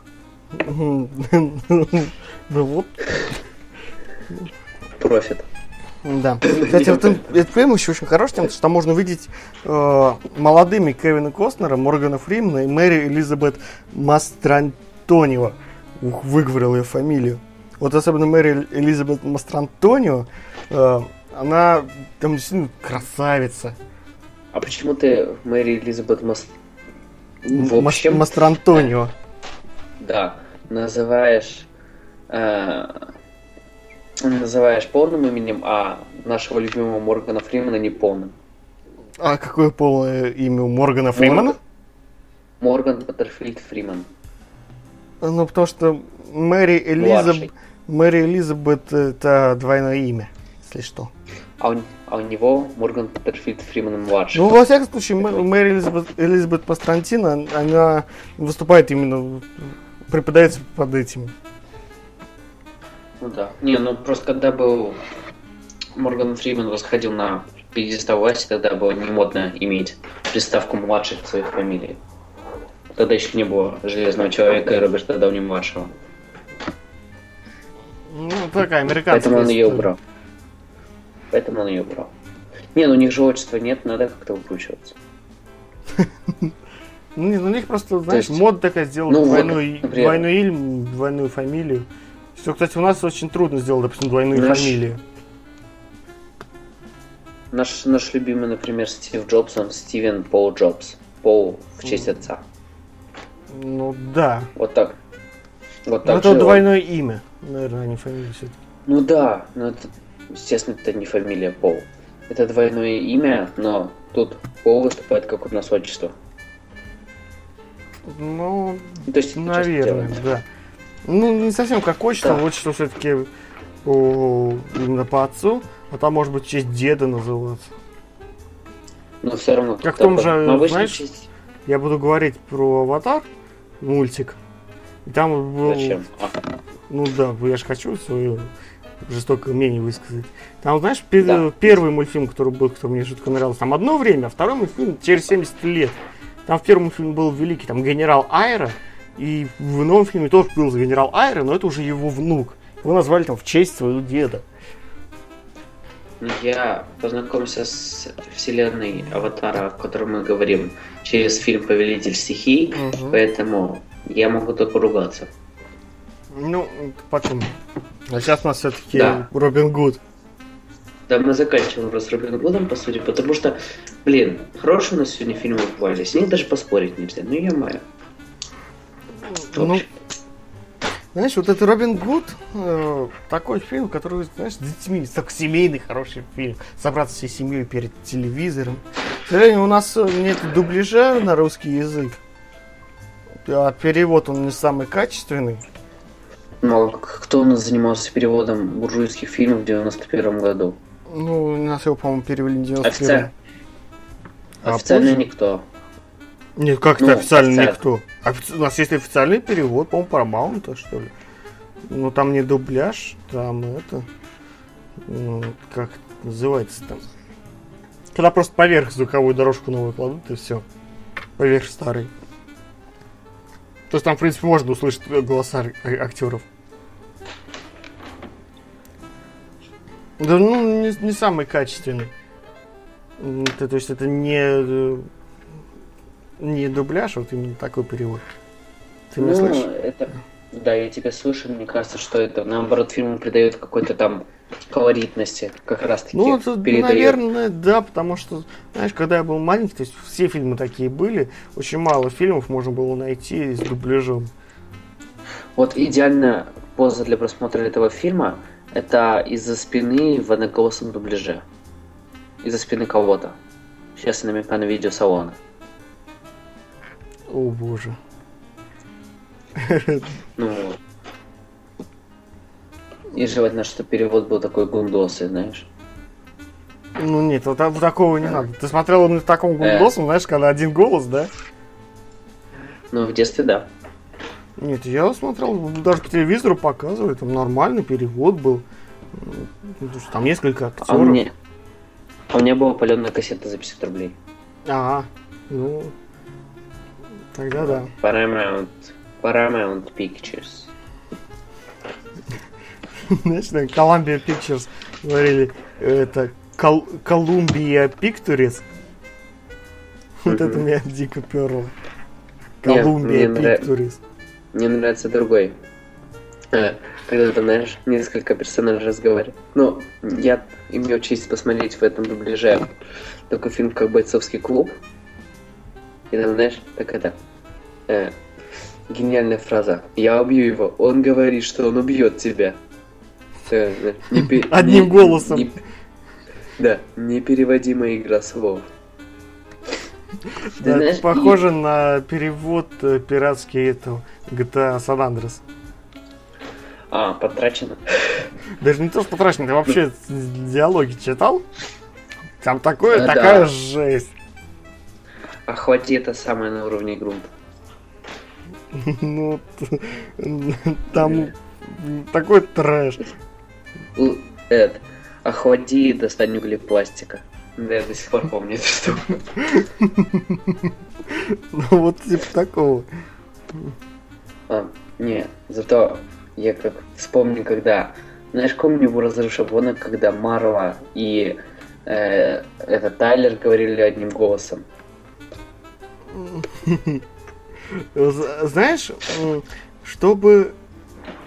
Ну вот, Профит. Да. Кстати, вот этот фильм еще очень хорош тем, что там можно увидеть э, молодыми Кевина Костнера, Моргана Фримена и Мэри Элизабет Мастрантонио. Ух, выговорил ее фамилию. Вот особенно Мэри Элизабет Мастрантонио, э, она там действительно красавица. А почему ты Мэри Элизабет Маст... В общем... Мастрантонио. Да, называешь... Э называешь полным именем, а нашего любимого Моргана Фримена не полным. А какое полное имя у Моргана Фримена? Морган Паттерфилд Фриман. Ну, потому что Мэри Элизабет... Мэри Элизабет это двойное имя, если что. А у, а у него Морган Паттерфилд Фриман младший. Ну, во всяком случае, Мэри Элизабет, Элизабет Пастрантина, она выступает именно, преподается под этим ну да. Не, ну просто когда был Морган Фримен восходил на пьедестал власти, тогда было не модно иметь приставку младших в своих фамилий. Тогда еще не было Железного Человека и Роберта Дауни-младшего. Ну, такая американская Поэтому он ее убрал. Поэтому он ее убрал. Не, ну у них же отчества нет, надо как-то выкручиваться. Ну, у них просто, знаешь, мод такая сделать ну, двойную, вот, двойную двойную фамилию. Все, кстати, у нас очень трудно сделать, допустим, двойные наш, фамилии. Наш, наш любимый, например, Стив Джобс, он Стивен Пол Джобс. Пол в честь отца. Ну да. Вот так. Вот так ну, это двойное он... имя, наверное, а не фамилия все-таки. Ну да, но это, естественно, это не фамилия Пол. Это двойное имя, но тут Пол выступает как у нас отчество. Ну, То есть, наверное, да. Ну, не совсем как отчество, да. отчество все-таки именно по отцу, а там может быть честь деда называться. Но все равно. Как в том же, знаешь, честь... я буду говорить про аватар, мультик. И там был... Зачем? А. Ну да, я же хочу свое жестокое мнение высказать. Там, знаешь, да. первый мультфильм, который был, который мне жутко нравился, там одно время, а второй мультфильм через 70 лет. Там в первом фильме был великий, там генерал Айра, и в новом фильме тоже был генерал Айра, но это уже его внук. Его назвали там в честь своего деда. Я познакомился с вселенной Аватара, о котором мы говорим, через фильм Повелитель стихий, угу. поэтому я могу только ругаться. Ну, потом. А сейчас у нас все-таки да. Робин Гуд. Да, мы заканчиваем раз Робин Гудом, по сути, потому что, блин, хорошие у нас сегодня фильмы попали, с ним даже поспорить нельзя, ну я Ну, знаешь, вот это Робин Гуд, э, такой фильм, который, знаешь, с детьми, такой семейный хороший фильм. Собраться всей семьей перед телевизором, К сожалению, у нас нет дубляжа на русский язык. А перевод он не самый качественный. Ну, а кто у нас занимался переводом буржуйских фильмов в 91 году? Ну, у нас его, по-моему, перевели в 91 Офици... А Официально позже? никто. Нет, как это ну, официально официально. никто? Офици... У нас есть официальный перевод, по-моему, Paramount, что ли. Ну, там не дубляж, там это... Ну, как называется там? Когда просто поверх звуковую дорожку новую кладут, и все. Поверх старый. То есть там, в принципе, можно услышать голоса актеров. Да, ну, не, не самый качественный. Это, то есть это не не дубляж, вот именно такой перевод. Ты ну, слышишь? это... Да, я тебя слышу, мне кажется, что это наоборот фильму придает какой-то там колоритности, как раз таки. Ну, это, наверное, да, потому что, знаешь, когда я был маленький, то есть все фильмы такие были, очень мало фильмов можно было найти с дубляжом. Вот идеальная поза для просмотра этого фильма это из-за спины в одноголосом дубляже. Из-за спины кого-то. Сейчас я намекаю на видео салона. О боже. Ну. И желательно, чтобы перевод был такой гундосый, знаешь. Ну нет, вот, такого не надо. Ты смотрел на таком э. гундосом, знаешь, когда один голос, да? Ну, в детстве, да. Нет, я смотрел, даже по телевизору показывают, там нормальный перевод был. Ну, там несколько актеров. А у меня, а у меня была паленая кассета за 50 рублей. Ага, ну, тогда да. Paramount, Paramount Pictures. Знаешь, на Columbia Pictures говорили, это Columbia Pictures. Вот это меня дико перло. Columbia Pictures. Мне нравится другой. Э, когда ты знаешь, несколько персонажей разговаривают. Ну, я имел честь посмотреть в этом дубляже такой фильм, как «Бойцовский клуб». И там, знаешь, так это... Э, гениальная фраза. «Я убью его, он говорит, что он убьет тебя». Э, не, Одним не, голосом. Не, да, непереводимая игра слов. Да, знаешь, похоже и... на перевод э, пиратский этого GTA San Andreas. А, потрачено. Даже не то, что потрачено, ты вообще диалоги читал? Там такое, а, такая да. жесть. Охвати это самое на уровне грунта. Ну, там такой трэш. Эд, охлади и достань угли пластика. Да, я до сих пор помню эту штуку. Ну вот типа такого. А, не, зато я как вспомню, когда... Знаешь, помню в «Разрыв шаблона», когда Марва и э, это Тайлер говорили одним голосом. Знаешь, чтобы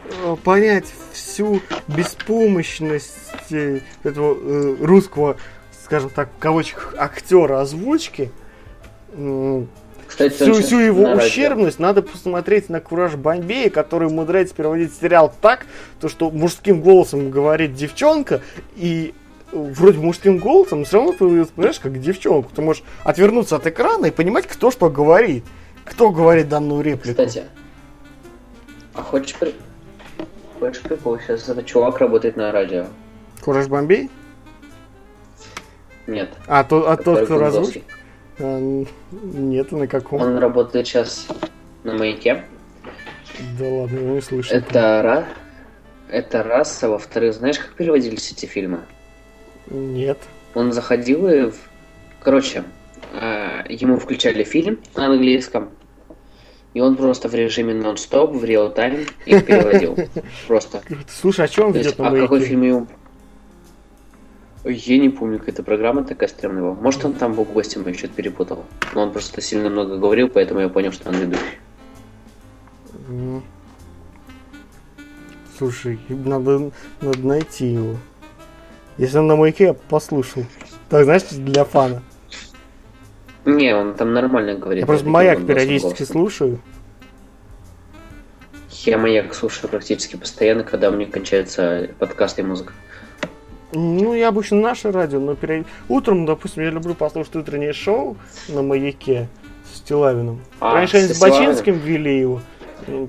э, понять всю беспомощность э, этого э, русского, скажем так, в кавычках, актера озвучки, кстати, всю, всю его ущербность надо посмотреть на Кураж Бомбея, который умудряется переводить сериал так, то что мужским голосом говорит девчонка, и вроде мужским голосом, все равно ты понимаешь, как девчонку. Ты можешь отвернуться от экрана и понимать, кто что говорит. Кто говорит данную реплику. Кстати, а хочешь, при... хочешь прикол? Сейчас этот чувак работает на радио. Кураж Бомбей? Нет. А, то, а тот, кто разрушил? А, нет, на каком? Он работает сейчас на маяке. Да ладно, я не слышал. Это раз. Это раз, а во-вторых, знаешь, как переводились эти фильмы? Нет. Он заходил и... Короче, а, ему включали фильм на английском, и он просто в режиме нон-стоп, в реал-тайм их переводил. Просто. Слушай, а что он ведет на А какой фильм ему я не помню, какая-то программа такая стрёмная была. Может, он там был гостем, я что-то перепутал. Но он просто сильно много говорил, поэтому я понял, что он ведущий. Слушай, надо, надо найти его. Если он на маяке, я послушал. Так, знаешь, для фана. Не, он там нормально говорит. Я просто маяк периодически слушаю. Я маяк слушаю практически постоянно, когда у меня кончается подкаст и музыка. Ну, я обычно наше радио, но перед... утром, допустим, я люблю послушать утреннее шоу на маяке с Стилавиным. А, Раньше они с Бачинским вели его,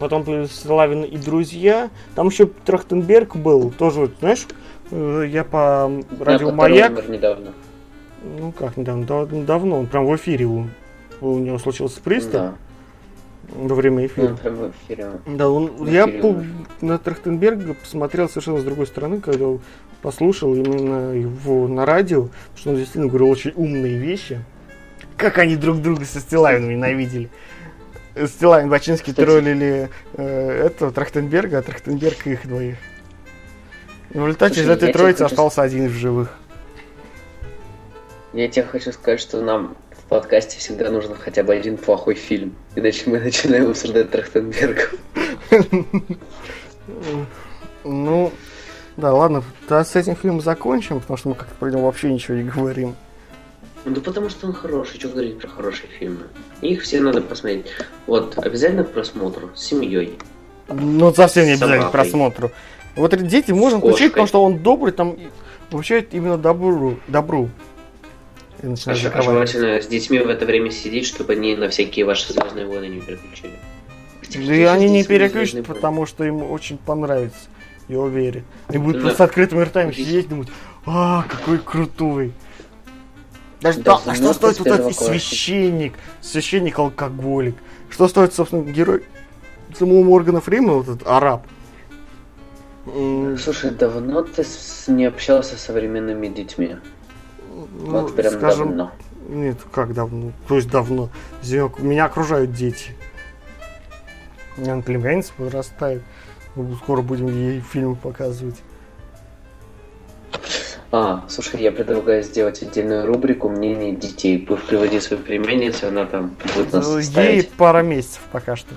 потом Стилавин и друзья. Там еще Трахтенберг был, тоже, знаешь, я по радио Маяк... недавно. Ну как недавно, давно, он прям в эфире у, у него случился приступ. Да во время эфира. Ну, в эфире. Да, он, в я эфире, по, на Трахтенберга посмотрел совершенно с другой стороны, когда послушал именно его на радио, потому что он действительно говорил очень умные вещи. Как они друг друга со Стилавином ненавидели. Стилавин Бачинский троллили э, этого Трахтенберга, а Трахтенберг их двоих. В результате из этой троицы хочу... остался один в живых. Я тебе хочу сказать, что нам подкасте всегда нужен хотя бы один плохой фильм. Иначе мы начинаем обсуждать Трахтенберга. Ну, да, ладно, да, с этим фильмом закончим, потому что мы как-то про него вообще ничего не говорим. Ну, потому что он хороший, что говорить про хорошие фильмы. Их все надо посмотреть. Вот, обязательно к просмотру, с семьей. Ну, совсем не обязательно к просмотру. Вот дети можно включить, потому что он добрый, там вообще именно добру. добру и начинаешь а, желательно с детьми в это время сидеть, чтобы они на всякие ваши звездные войны не переключили. Да и они не переключат, потому что им очень понравится. Я уверен. Они будут просто открытыми ртами сидеть и думать, а, какой крутой. Даже да, а что стоит вот этот священник, священник-алкоголик? Что стоит, собственно, герой самого Моргана Фримена, вот этот араб? Слушай, давно ты не общался с современными детьми? Ну, вот прям скажем, давно. Нет, как давно? То есть давно. Меня окружают дети. У меня племянница подрастает. Скоро будем ей фильмы показывать. А, слушай, я предлагаю сделать отдельную рубрику мнений детей. Пусть приводи свою племянницу, она там будет нас Ей пара месяцев пока что.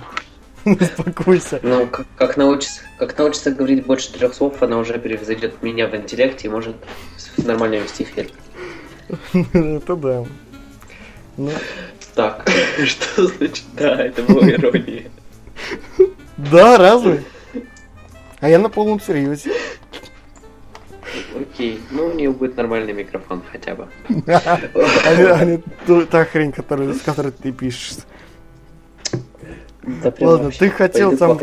Успокойся. Ну, как, как, научится, как научится говорить больше трех слов, она уже превзойдет меня в интеллекте и может нормально вести эфир. Это да. Ну. Так, что значит да, это была ирония. Да, разве? А я на полном серьезе. Окей, ну у нее будет нормальный микрофон хотя бы. А не та хрень, с которой ты пишешь. Ладно, ты хотел там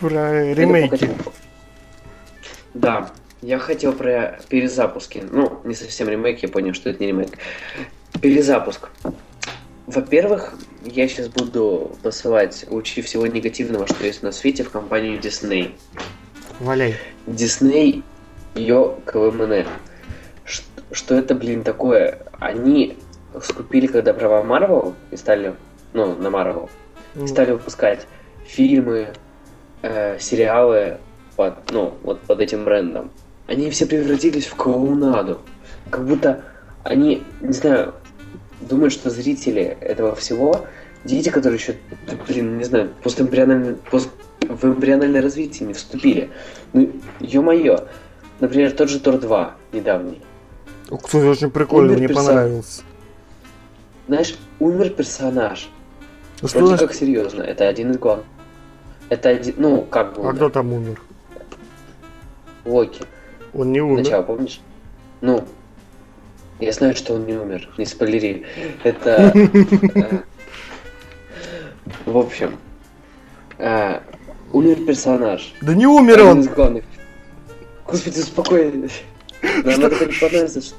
про ремейки. Да, я хотел про перезапуски. Ну, не совсем ремейк, я понял, что это не ремейк. Перезапуск. Во-первых, я сейчас буду посылать лучи всего негативного, что есть на свете, в компанию Disney. Валяй. Disney, ее КВМН. Что, что это, блин, такое? Они скупили, когда права Marvel и стали, ну, на Marvel, mm. стали выпускать фильмы, э, сериалы под, ну, вот под этим брендом они все превратились в клоунаду. Как будто они, не знаю, думают, что зрители этого всего, дети, которые еще, блин, не знаю, постэмбриональное, пост, в эмбриональное развитие не вступили. Ну, ё-моё. Например, тот же Тор 2 недавний. Кстати, очень прикольно, умер мне персон... понравился. Знаешь, умер персонаж. Ну, Вроде что как серьезно, это один из главных. Это один, ну, как бы. А кто там умер? Локи. Он не умер. Начало, помнишь? Ну, я знаю, что он не умер. Не спойлери. Это... Э, в общем, э, умер персонаж. Да не умер он! Господи, успокойся. Нам это преподносится.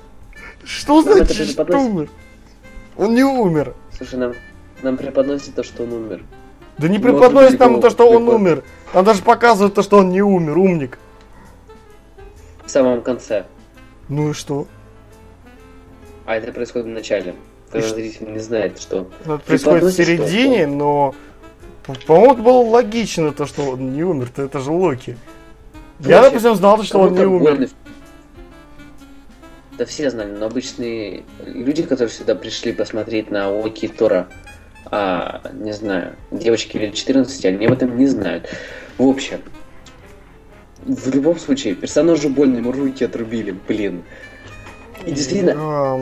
Что значит, что умер? Он не умер. Слушай, нам, нам преподносит то, что он умер. Да не преподносит нам то, что он умер. Нам даже показывают то, что он не умер, умник в самом конце. Ну и что? А это происходит в начале. Когда зритель не знает, что... Ну, это происходит в середине, что но... По-моему, это было логично, то, что он не умер, то это же Локи. Короче, Я, допустим, знал, что он не умер. Больно... Да все знали, но обычные люди, которые сюда пришли посмотреть на Локи Тора, а, не знаю, девочки лет 14, они об этом не знают. В общем, в любом случае, персонажу больно, ему руки отрубили, блин. И действительно, а,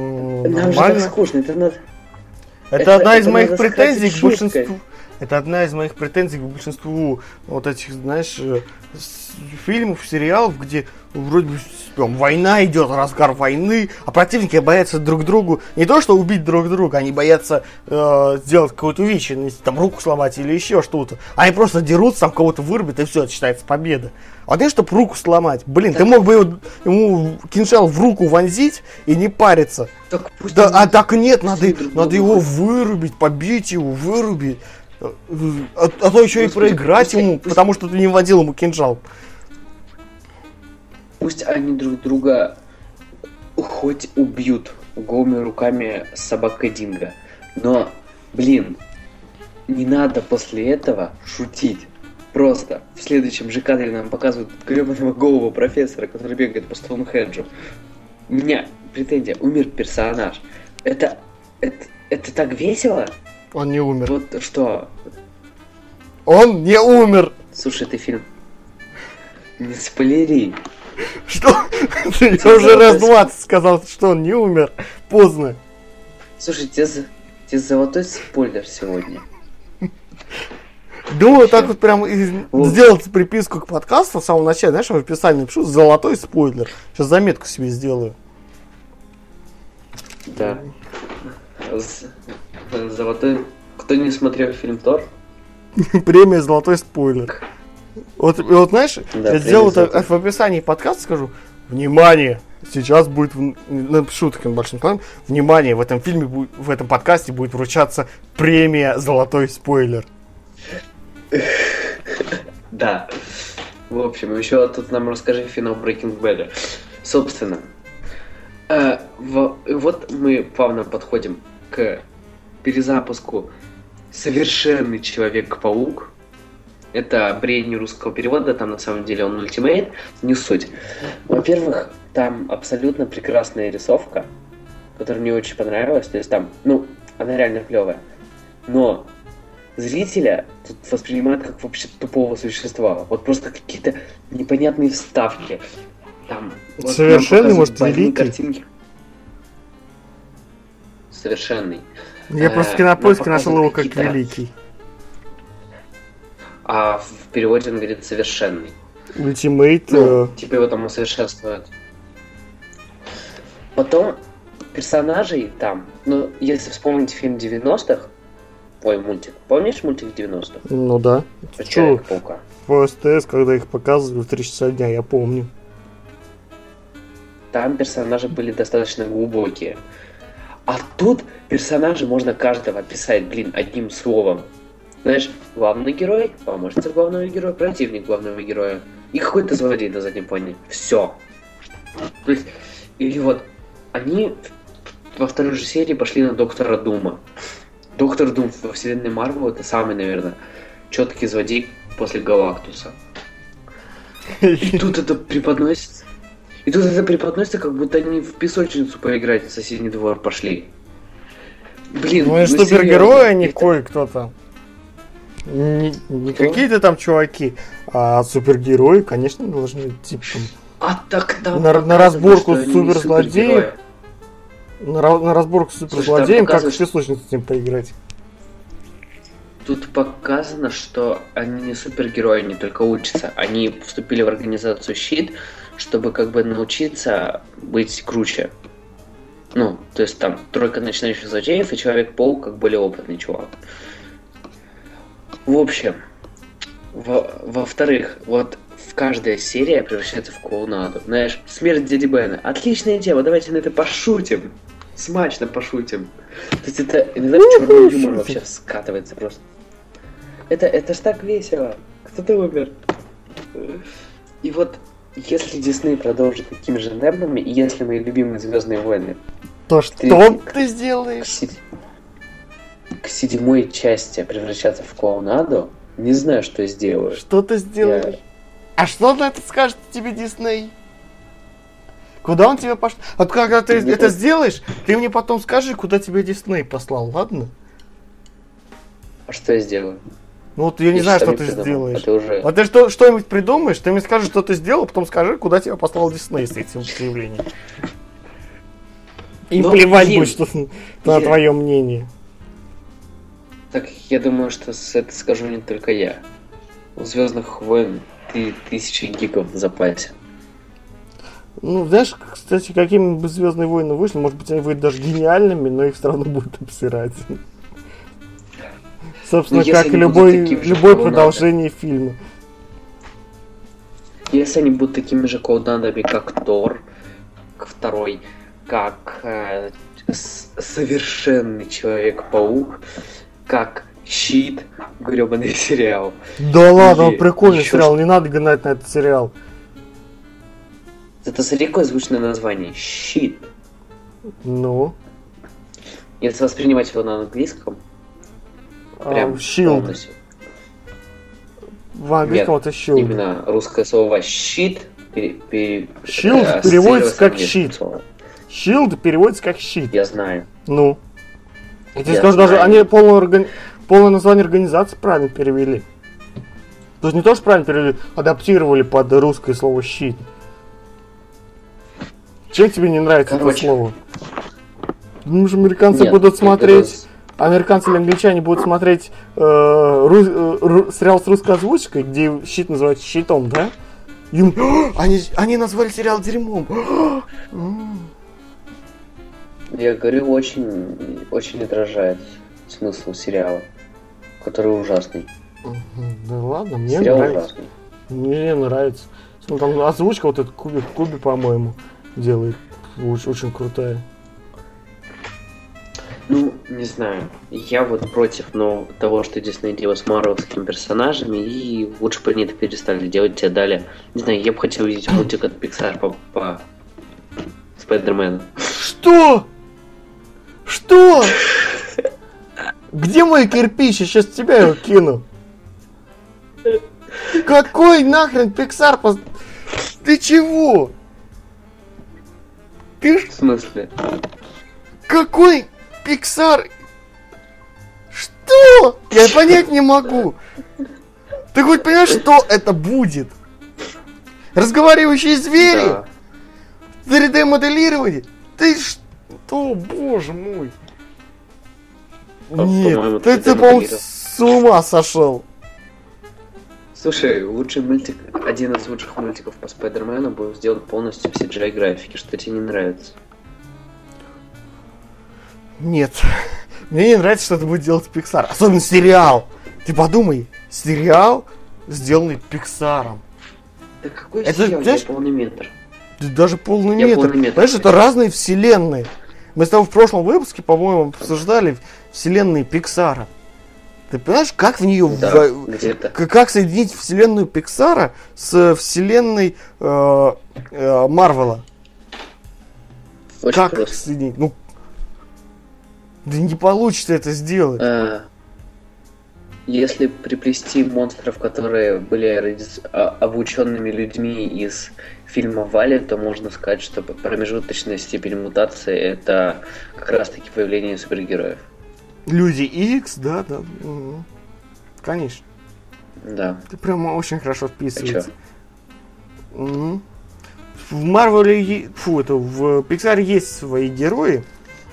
нам же так скучно, это надо... Это, это одна из это моих претензий к большинству. Это одна из моих претензий к большинству вот этих, знаешь, э, фильмов, сериалов, где вроде бы там, война идет, разгар войны, а противники боятся друг другу не то что убить друг друга, они боятся э, сделать какую-то увечье, там руку сломать или еще что-то. Они просто дерутся, там кого-то вырубят, и все, это считается победа. А ты, чтобы руку сломать, блин, так. ты мог бы его, ему кинжал в руку вонзить и не париться. Так да, а так нет, надо, надо его вырубить, побить его, вырубить. А, а то еще и проиграть ему, потому что ты не водил ему кинжал. Пусть они друг друга хоть убьют голыми руками с собакой Динго. Но, блин, не надо после этого шутить. Просто в следующем же кадре нам показывают гребаного голого профессора, который бегает по Стоунхеджу. У меня претензия, умер персонаж. Это, это, это так весело? Он не умер. Вот что? Он не умер! Слушай, ты фильм не спойлери. Что? Я уже раз 20 сказал, что он не умер. Поздно. Слушай, тебе, золотой спойлер сегодня. Думаю, так вот прям вот. сделать приписку к подкасту в самом начале, знаешь, в описании напишу золотой спойлер. Сейчас заметку себе сделаю. Да. Золотой. Кто не смотрел фильм Тор? Премия золотой спойлер. Вот, вот знаешь, да, я сделал это в описании подкаста, скажу, внимание, сейчас будет, напишу таким большим планом, внимание, в этом фильме, в этом подкасте будет вручаться премия «Золотой спойлер». Да. В общем, еще тут нам расскажи финал Breaking Bad. Собственно, э, в, вот мы плавно подходим к перезапуску «Совершенный Человек-паук», это бредни русского перевода, там на самом деле он ультимейт, не суть. Во-первых, там абсолютно прекрасная рисовка, которая мне очень понравилась. То есть там, ну, она реально клевая. Но зрителя тут воспринимают как вообще тупого существа. Вот просто какие-то непонятные вставки. Там, вот Совершенный, может, великий? Картинки. Совершенный. Я просто в кинопоиске нашел его как великий а в переводе он говорит совершенный. Ultimate. Ну, э... типа его там усовершенствуют. Потом персонажей там, ну, если вспомнить фильм 90-х, ой, мультик, помнишь мультик 90-х? Ну да. Человека-паука. В СТС, когда их показывали в 3 часа дня, я помню. Там персонажи были достаточно глубокие. А тут персонажи можно каждого описать, блин, одним словом. Знаешь, главный герой, помощница главного героя, противник главного героя и какой-то злодей на заднем фоне. Все. То есть, или вот, они во второй же серии пошли на Доктора Дума. Доктор Дум во вселенной Марвел это самый, наверное, четкий злодей после Галактуса. И тут это преподносится. И тут это преподносится, как будто они в песочницу поиграть в соседний двор пошли. Блин, ну и супергерои, а не кое-кто-то. Не, не какие-то там чуваки, а супергерои, конечно, должны типа а так там на, на разборку с суперзлодеем. На, на разборку с суперзлодеем, как в песочницу с ним поиграть. Тут показано, что они не супергерои, они только учатся. Они вступили в организацию Щит, чтобы как бы научиться быть круче. Ну, то есть там тройка начинающих злодеев и Человек-паук как более опытный чувак. В общем, во-вторых, во вот в каждая серия превращается в клоунаду. Знаешь, смерть дяди Бена. Отличная тема, давайте на это пошутим. Смачно пошутим. То есть это иногда черный юмор вообще скатывается просто. Это, это ж так весело. Кто-то умер. И вот если Дисней продолжит такими же темпами, и если мои любимые Звездные войны... То что ты, ты сделаешь? К седьмой части превращаться в клоунаду, не знаю, что я сделаю. Что ты сделаешь? Я... А что на это скажет тебе Дисней? Куда он тебя пошлет? Вот когда ты это это сделаешь, ты мне потом скажи, куда тебя Дисней послал, ладно? А что я сделаю? Ну вот я не знаю, что ты придумал, сделаешь. А ты, уже... а ты что, что-нибудь придумаешь, ты мне скажешь, что ты сделал, потом скажи, куда тебя послал Дисней с этим заявлением. И Но, плевать будет, что на твое мнение. Так я думаю, что это скажу не только я. У Звездных войн ты тысячи гигов в запасе. Ну, знаешь, кстати, какими бы Звездные войны вышли, может быть, они выйдут даже гениальными, но их все равно будут обсирать. Собственно, ну, как и любой, любое продолжение надо. фильма. Если они будут такими же коудандами, как Тор, второй, как э, совершенный Человек-паук, как Щит, гребаный сериал. Да ладно, он прикольный еще... сериал, не надо гнать на этот сериал. Это какое звучное название. Щит. Ну? Если воспринимать его на английском, прям um, shield. полностью. В английском Нет, это shield. Именно русское слово щит пере, пере, shield э, переводится как щит. Shield переводится как щит. Я знаю. Ну. Я тебе скажу, даже они полное, органи... полное название организации правильно перевели. То есть не то, что правильно перевели, адаптировали под русское слово щит. Чем тебе не нравится Короче. это слово? Думаешь, американцы Нет, будут смотреть американцы или англичане будут смотреть э, ру, э, ру, сериал с русской озвучкой, где щит называется щитом, да? И они, они назвали сериал дерьмом. Я говорю, очень, очень отражает смысл сериала, который ужасный. Да ладно, мне Сериал нравится. Ужасный. Мне нравится. Ну, там озвучка вот этот Куби, Куби, по-моему, делает. Очень, очень крутая. Ну, не знаю. Я вот против но того, что Дисней делает с марвелскими персонажами, и лучше бы они это перестали делать, тебе дали. Не знаю, я бы хотел увидеть мультик от Pixar по, по Спайдермену. Что? Что? Где мой кирпич? Я сейчас тебя его кину. Какой нахрен Pixar? Пос... Ты чего? Ты... В смысле? Какой Pixar? Что? Я понять не могу. Ты хоть понимаешь, что это будет? Разговаривающие звери? Да. 3D моделирование? Ты что, боже мой? Нет, ты, ты по-моему, с ума сошел. Слушай, лучший мультик, один из лучших мультиков по Спайдермену был сделан полностью в CGI графике. Что тебе не нравится? Нет. Мне не нравится, что это будет делать Pixar. Особенно сериал. Ты подумай, сериал, сделанный Пиксаром. Да какой это, сериал? Знаешь, полный метр. Даже полный метр. полный метр. Знаешь, это разные вселенные. Мы с тобой в прошлом выпуске, по-моему, обсуждали вселенные Пиксара. Ты понимаешь, как в нее да, в... как соединить вселенную Пиксара с вселенной э, э, Марвела? как просто. соединить? Ну, да не получится это сделать. А, если приплести монстров, которые были а, обученными людьми из фильма Вали, то можно сказать, что промежуточная степень мутации это как раз таки появление супергероев. Люди X, да, да. Конечно. Да. Ты прямо очень хорошо вписывается. А угу. В Марвеле, фу, это в Pixar есть свои герои,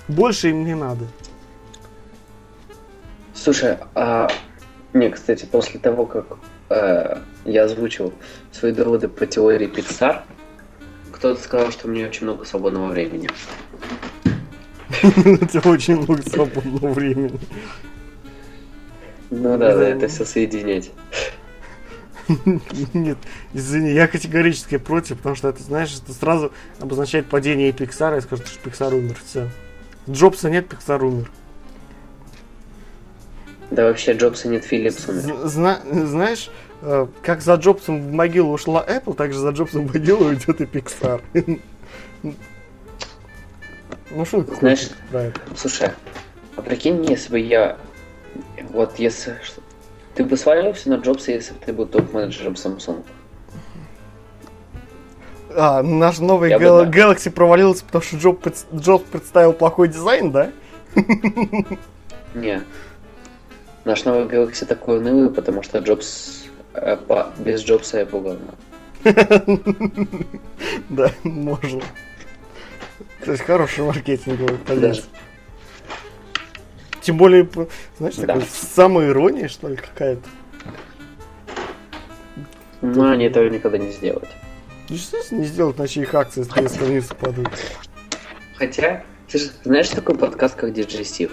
больше им не надо. Слушай, а не, кстати, после того, как э, я озвучил свои доводы по теории Pixar, кто-то сказал, что у меня очень много свободного времени. У тебя очень много свободного времени. Ну да, да, это все соединять. Нет, извини, я категорически против, потому что это, знаешь, это сразу обозначает падение Pixar и скажет, что Pixar умер, все. Джобса нет, Pixar умер. Да вообще Джобса нет, Филлипс умер. Зна- знаешь, как за Джобсом в могилу ушла Apple, так же за Джобсом в могилу уйдет и Pixar. Ну что Знаешь, слушай, а прикинь, если бы я... Вот если... Ты бы свалился на Джобса, если бы ты был топ-менеджером Samsung. А, наш новый Gal- бы, Galaxy провалился, потому что Джоб, Джобс представил плохой дизайн, да? Не, Наш новый Galaxy такой унылый, потому что Джобс э, без Джобса я говно. Да, можно. То есть хороший маркетинговый полез. Тем более, знаешь, такая самая ирония, что ли, какая-то. Ну, они этого никогда не сделают. Естественно, не сделают, иначе их акции резко вниз упадут. Хотя, ты же знаешь такой подкаст, как DJ Steve?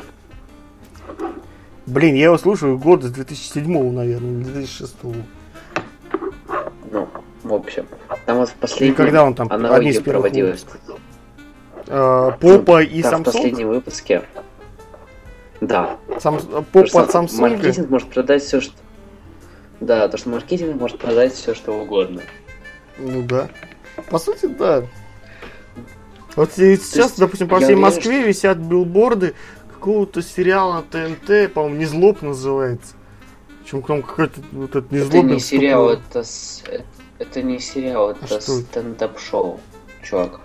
Блин, я его слушаю год с 2007, наверное, 2006. Ну, в общем. Там вот в последнем... И когда он там одни из первых проводилась. А, Попа ну, и Samsung? в последнем выпуске. Да. Сам... Попа от Samsung? Маркетинг может продать все, что... Да, то, что маркетинг может продать все, что угодно. Ну да. По сути, да. Вот сейчас, есть, допустим, по всей Москве что... висят билборды какого-то сериала ТНТ, по-моему, Незлоб называется. Причем там какой-то вот этот Незлоб. Это не сериал, это, это, это не сериал, это а стендап-шоу, чувак.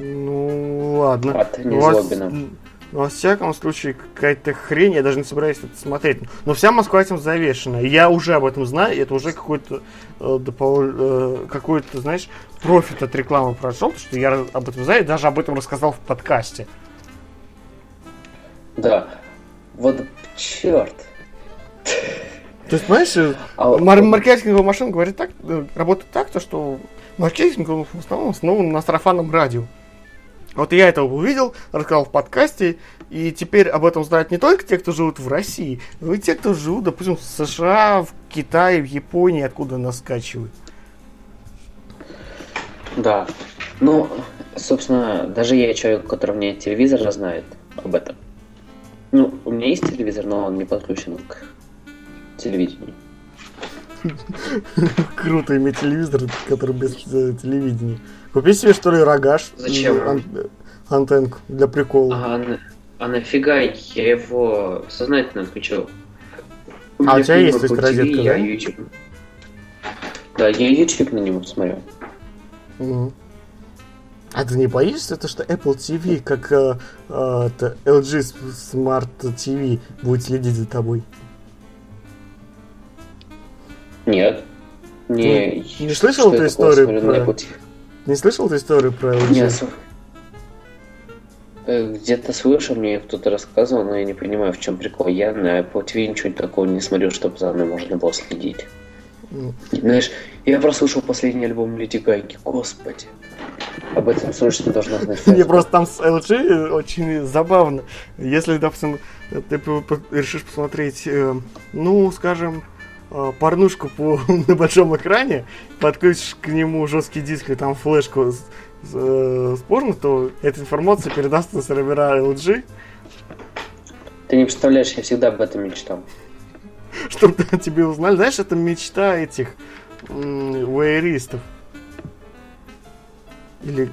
Ну ладно. От Незлобина. Но, во всяком случае, какая-то хрень, я даже не собираюсь это смотреть. Но вся Москва этим завешена. Я уже об этом знаю, и это уже какой-то э, допол... э, какой-то, знаешь, профит от рекламы прошел, потому что я об этом знаю, и даже об этом рассказал в подкасте. Да. Вот черт. То есть, знаешь, э, а, мар- маркетинговая машина говорит так, э, работает так, то что маркетинг в основном основан на сарафанном радио. Вот я это увидел, рассказал в подкасте, и теперь об этом знают не только те, кто живут в России, но и те, кто живут, допустим, в США, в Китае, в Японии, откуда нас скачивают. Да. Ну, собственно, даже я человек, у которого нет телевизора, знает об этом. Ну, у меня есть телевизор, но он не подключен к телевидению. Круто иметь телевизор, который без э, телевидения. Купи себе, что ли, рогаш. Зачем? Ан- антенку для прикола. А, а нафига я его сознательно отключил? А у тебя есть, то есть, розетка, да? YouTube. Да, я YouTube на него смотрю. Угу. А ты не боишься, то, что Apple TV, как э, э, LG Smart TV, будет следить за тобой? Нет. Не, ты не слышал эту историю про... Не слышал эту историю про LG? Нет. Э, где-то слышал, мне кто-то рассказывал, но я не понимаю, в чем прикол. Я на Apple TV ничего такого не смотрю, чтобы за мной можно было следить. Mm. Знаешь, я прослушал последний альбом Леди Гайки, господи. Об этом срочно должна знать. Мне просто там с LG очень забавно. Если, допустим, ты решишь посмотреть, э, ну, скажем, порнушку по, на большом экране, подключишь к нему жесткий диск и там флешку с, с, э, с порно, то эта информация передастся на сервера LG. Ты не представляешь, я всегда об этом мечтал. Чтобы тебе узнали. Знаешь, это мечта этих вейеристов. Или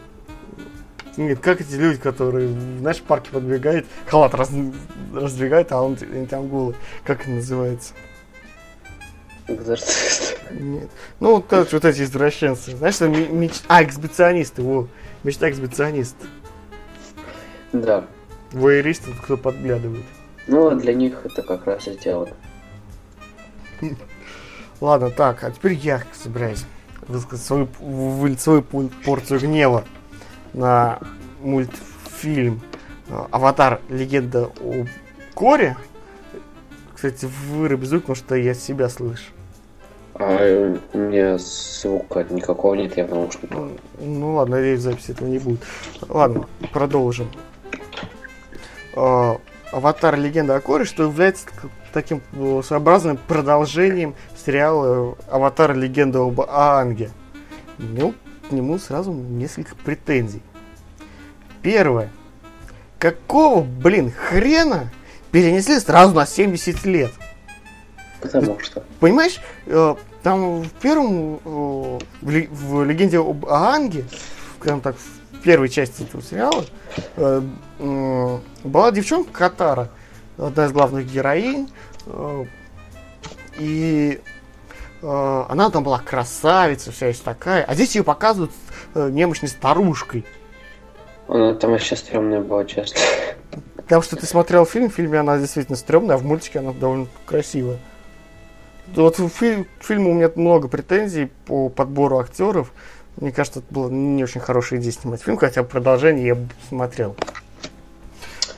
нет, как эти люди, которые, знаешь, в парке подбегают, халат раз, раздвигают, а он, они там голый. Как это называется? Экзорцист. Нет. Ну, вот, вот, вот эти извращенцы. Знаешь, что меч... А, эксбиционисты, во. Мечта эксбиционист. Да. Воерист, кто подглядывает. Ну, для них это как раз и сделано. Ладно, так, а теперь я собираюсь высказать свою, свою порцию гнева на мультфильм э, «Аватар. Легенда о Коре». Кстати, выруби звук, потому что я себя слышу. А у меня звука никакого нет, я в наушниках. Ну, ну ладно, надеюсь, записи этого не будет. Ладно, продолжим. А, Аватар Легенда о Коре, что является таким э, своеобразным продолжением сериала Аватар Легенда об Аанге. Ну, к нему сразу несколько претензий. Первое. Какого, блин, хрена перенесли сразу на 70 лет? Потому что. Понимаешь, э, там в первом, э, в легенде об Аанге, скажем так, в первой части этого сериала, э, была девчонка Катара, одна из главных героинь, и она там была красавица, вся есть такая, а здесь ее показывают немощной старушкой. Она там вообще стрёмная была, честно. Потому что ты смотрел фильм, в фильме она действительно стрёмная, а в мультике она довольно красивая. Вот в фильм, фильму у меня много претензий по подбору актеров. Мне кажется, это было не очень хорошая идея снимать фильм, хотя продолжение я смотрел.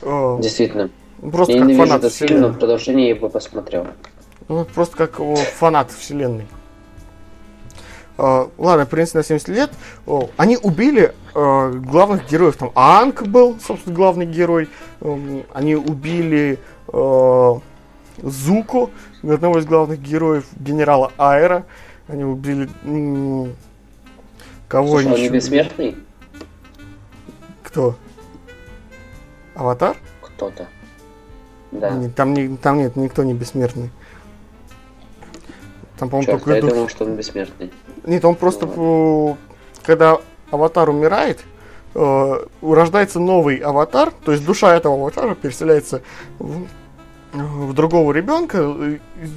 Э, Действительно. Просто я как ненавижу фанат этот фильм, но продолжение я бы посмотрел. Ну, просто как о, фанат вселенной. Uh, ладно, принц на 70 лет. Uh, они убили uh, главных героев. Там Анк был, собственно, главный герой. Um, они убили Зуку, одного из главных героев, генерала Айра. Они убили... Кого Слушай, он не бессмертный? Кто? Аватар? Кто-то. Да. Нет, там, не, там нет, никто не бессмертный. Там, по-моему, Черт, только... я дух... думал, что он бессмертный. Нет, он просто, ну, когда аватар умирает, э, рождается новый аватар, то есть душа этого аватара переселяется в, в другого ребенка из,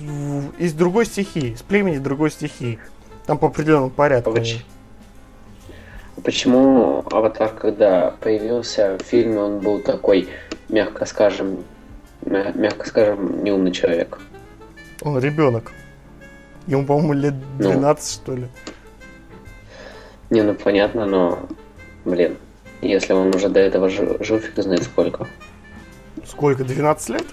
из другой стихии, с племени другой стихии. Там по определенному порядку. Почему? Почему аватар, когда появился в фильме, он был такой, мягко скажем, мягко скажем, неумный человек? Он ребенок. Ему, по-моему, лет 12, ну, что ли. Не, ну понятно, но, блин, если он уже до этого жил, жил фиг знает сколько. Сколько, 12 лет?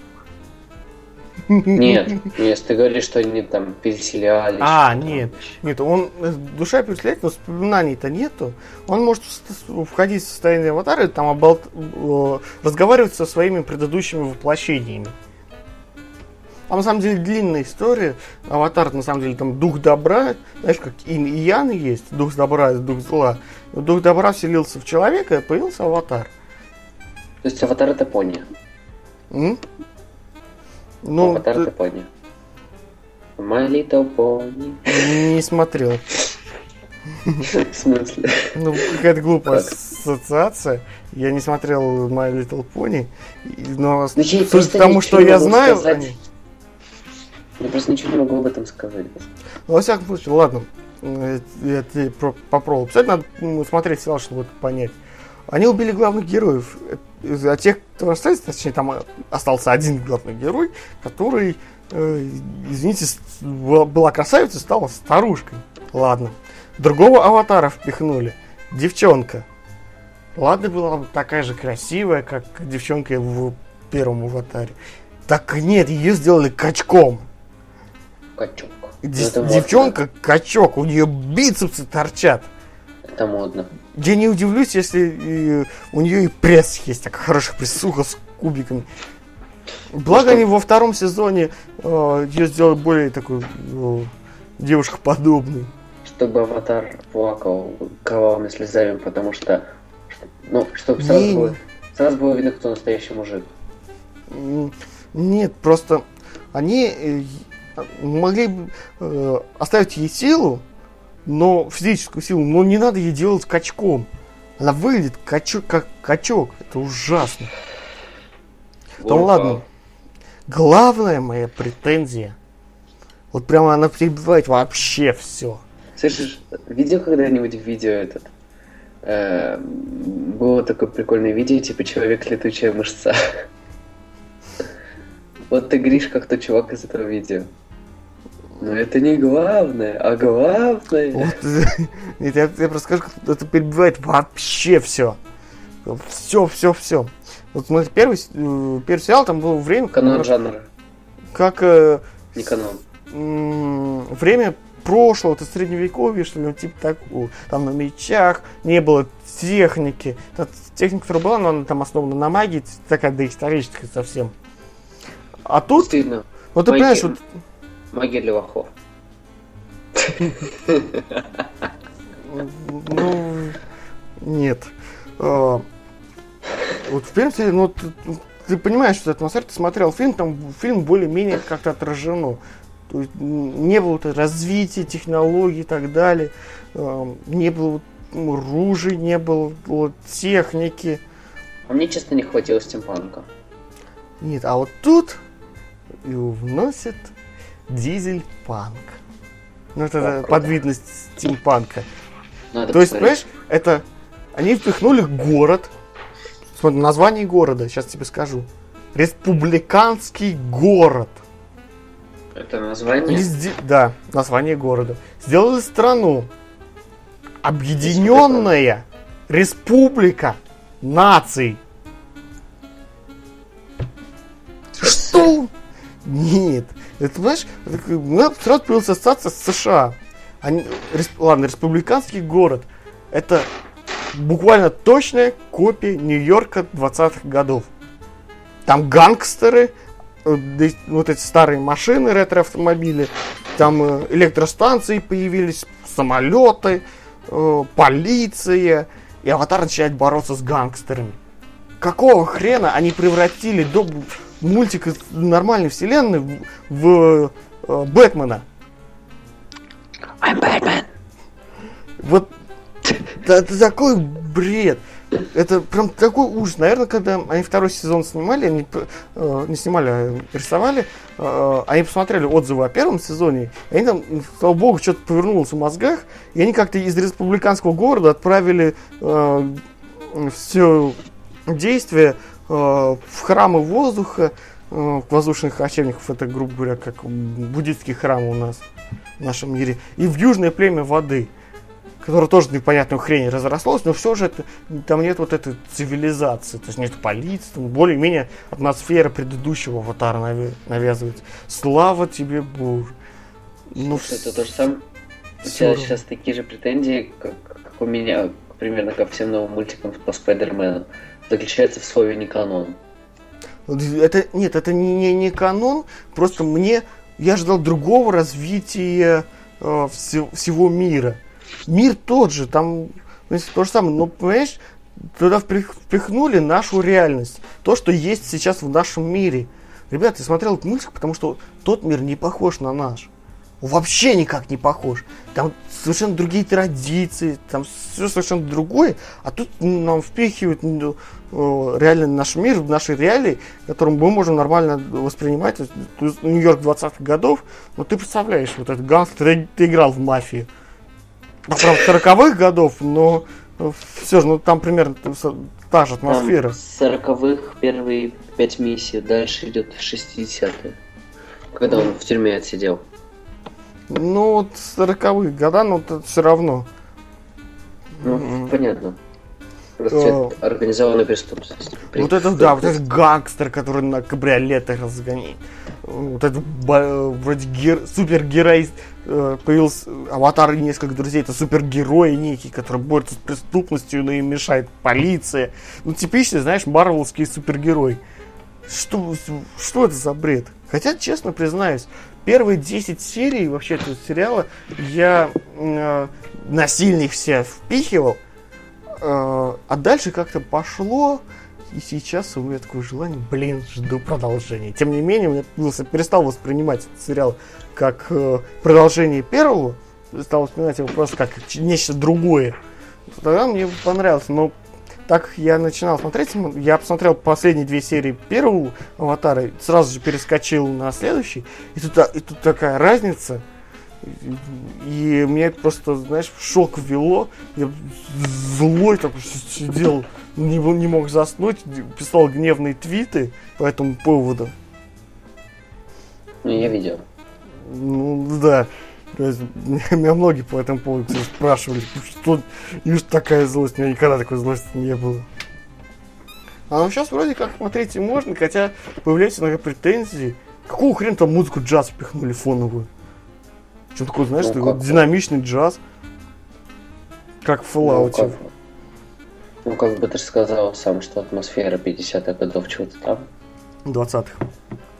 Нет, если ты говоришь, что они там переселялись. А, нет, нет, он душа переселяет, но воспоминаний-то нету. Он может входить в состояние аватара и там оболт... Разговаривать со своими предыдущими воплощениями. А на самом деле длинная история. Аватар, на самом деле, там дух добра, знаешь, как Ин и Ян есть, дух добра и дух зла. Дух добра вселился в человека, и появился аватар. То есть аватар это пони? М? Ну, аватар ты... пони. My Little Pony. Не смотрел. В смысле? Ну, какая-то глупая ассоциация. Я не смотрел My Little Pony. Но ну, суть к тому, что я знаю... Сказать... Я просто ничего не могу об этом сказать. Ну, во всяком случае, ладно. Я тебе попробую. Писать надо смотреть сериал, чтобы это понять. Они убили главных героев. А тех, кто остался, точнее, там остался один главный герой, который, э, извините, была красавицей, стала старушкой. Ладно. Другого аватара впихнули. Девчонка. Ладно, была такая же красивая, как девчонка в первом аватаре. Так нет, ее сделали качком качок. Дес- ну, девчонка качок, у нее бицепсы торчат. Это модно. Я не удивлюсь, если у нее и пресс есть, такая хорошая прессуха с кубиками. Благо ну, они во втором сезоне э, ее сделали более такой э, девушкоподобной. Чтобы аватар плакал кровавыми слезами, потому что, ну, чтобы сразу, не, было, сразу было видно, кто настоящий мужик. Нет, просто они э, могли бы э, оставить ей силу, но физическую силу, но не надо ей делать качком. Она выглядит качок, как качок. Это ужасно. Ну ладно. Главная моя претензия. Вот прямо она перебивает вообще все. Слышишь, видел когда-нибудь видео этот? Э, было такое прикольное видео, типа человек летучая мышца. Вот ты говоришь, как тот чувак из этого видео. Но это не главное, а главное... Вот, я, я просто скажу, это перебивает вообще все. Все, все, все. Вот смотри, первый, э, первый сериал, там было время... Канон как, жанра. Как... Э, не канон. время прошлого, это средневековье, что ли, ну, типа так, там на мечах, не было техники. Техника, которая была, но она там основана на магии, такая доисторическая совсем. А тут... Стыдно. Вот ты понимаешь, вот Магия для лохов. Ну, нет. А, вот в принципе, ну, ты понимаешь, что атмосфера, ты смотрел фильм, там фильм более-менее как-то отражено. То есть не было развития технологий и так далее. А, не было ружей, не было техники. А мне, честно, не хватило стимпанка. Нет, а вот тут и вносят дизель-панк. Ну, это О, подвидность стимпанка. Надо То есть, понимаешь, это... Они впихнули город. Смотри, название города, сейчас тебе скажу. Республиканский город. Это название? Изде... Да, название города. Сделали страну. Объединенная Республика наций. Нет. Это, это, у меня сразу появилась ассоциация с США. Они, рес, ладно, республиканский город. Это буквально точная копия Нью-Йорка 20-х годов. Там гангстеры, э, вот эти старые машины, ретро-автомобили, там э, электростанции появились, самолеты, э, полиция, и Аватар начинает бороться с гангстерами. Какого хрена они превратили до мультика нормальной вселенной в, в э, Бэтмена? I'm Batman. Вот это такой бред. Это прям такой ужас. Наверное, когда они второй сезон снимали, они э, не снимали, а рисовали, э, они посмотрели отзывы о первом сезоне, и они там, слава богу, что-то повернулось в мозгах, и они как-то из республиканского города отправили э, все действие в храмы воздуха, э, воздушных кочевников, это, грубо говоря, как буддийский храм у нас в нашем мире, и в южное племя воды – которое тоже непонятную хрень разрослось, но все же это, там нет вот этой цивилизации, то есть нет полиции, там более-менее атмосфера предыдущего аватара навязывается. Слава тебе, Боже. Ну, Слушай, это то же самое. У тебя сейчас такие же претензии, как, как у меня, примерно ко всем новым мультикам по Спайдермену. Заключается в слове не канон. Это, нет, это не, не, канон, просто мне, я ждал другого развития э, всего, всего мира мир тот же, там ну, то же самое, но понимаешь, туда впихнули нашу реальность, то, что есть сейчас в нашем мире. Ребята, я смотрел этот мультик, потому что тот мир не похож на наш. Вообще никак не похож. Там совершенно другие традиции, там все совершенно другое, а тут нам впихивают ну, реально наш мир, в наши реалии, которым мы можем нормально воспринимать. Нью-Йорк 20-х годов, ну ты представляешь, вот этот гангстер, ты, ты играл в мафию. Ну, правда, 40-х годов, но все же, ну там примерно та же атмосфера. С 40-х первые пять миссий, дальше идет 60-е, когда он в тюрьме отсидел. Ну, вот 40-х года, но это все равно. Ну, mm-hmm. понятно. Просто uh, организованная преступность. Вот это, да, вот этот гангстер, который на кабриолетах разгоняет. Вот этот вроде гер, супергерой э, появился аватар и несколько друзей. Это супергерои некий, который борется с преступностью, но им мешает полиция. Ну, типичный, знаешь, марвелский супергерой. Что, что это за бред? Хотя, честно признаюсь, первые 10 серий вообще этого сериала я э, насильно их все впихивал. Э, а дальше как-то пошло, и сейчас у меня такое желание, блин, жду продолжения. Тем не менее, я перестал воспринимать этот сериал как э, продолжение первого, стал воспринимать его просто как нечто другое. Тогда мне понравилось, но так я начинал смотреть, я посмотрел последние две серии первого аватара, сразу же перескочил на следующий, и тут, и тут такая разница, и меня это просто, знаешь, в шок ввело. Я злой такой сидел, не, не мог заснуть, писал гневные твиты по этому поводу. Ну, я видел. Ну, да. Меня многие по этому поводу спрашивали, что и такая злость. У меня никогда такой злости не было. А ну сейчас вроде как смотреть и можно, хотя появляются иногда претензии. Какого хрена там музыку джаз пихнули фоновую? Что такое, знаешь, ну, такой динамичный джаз, как в Fallout. Ну, как, ну, как бы ты сказал сам, что атмосфера 50-х годов чего-то там. 20-х.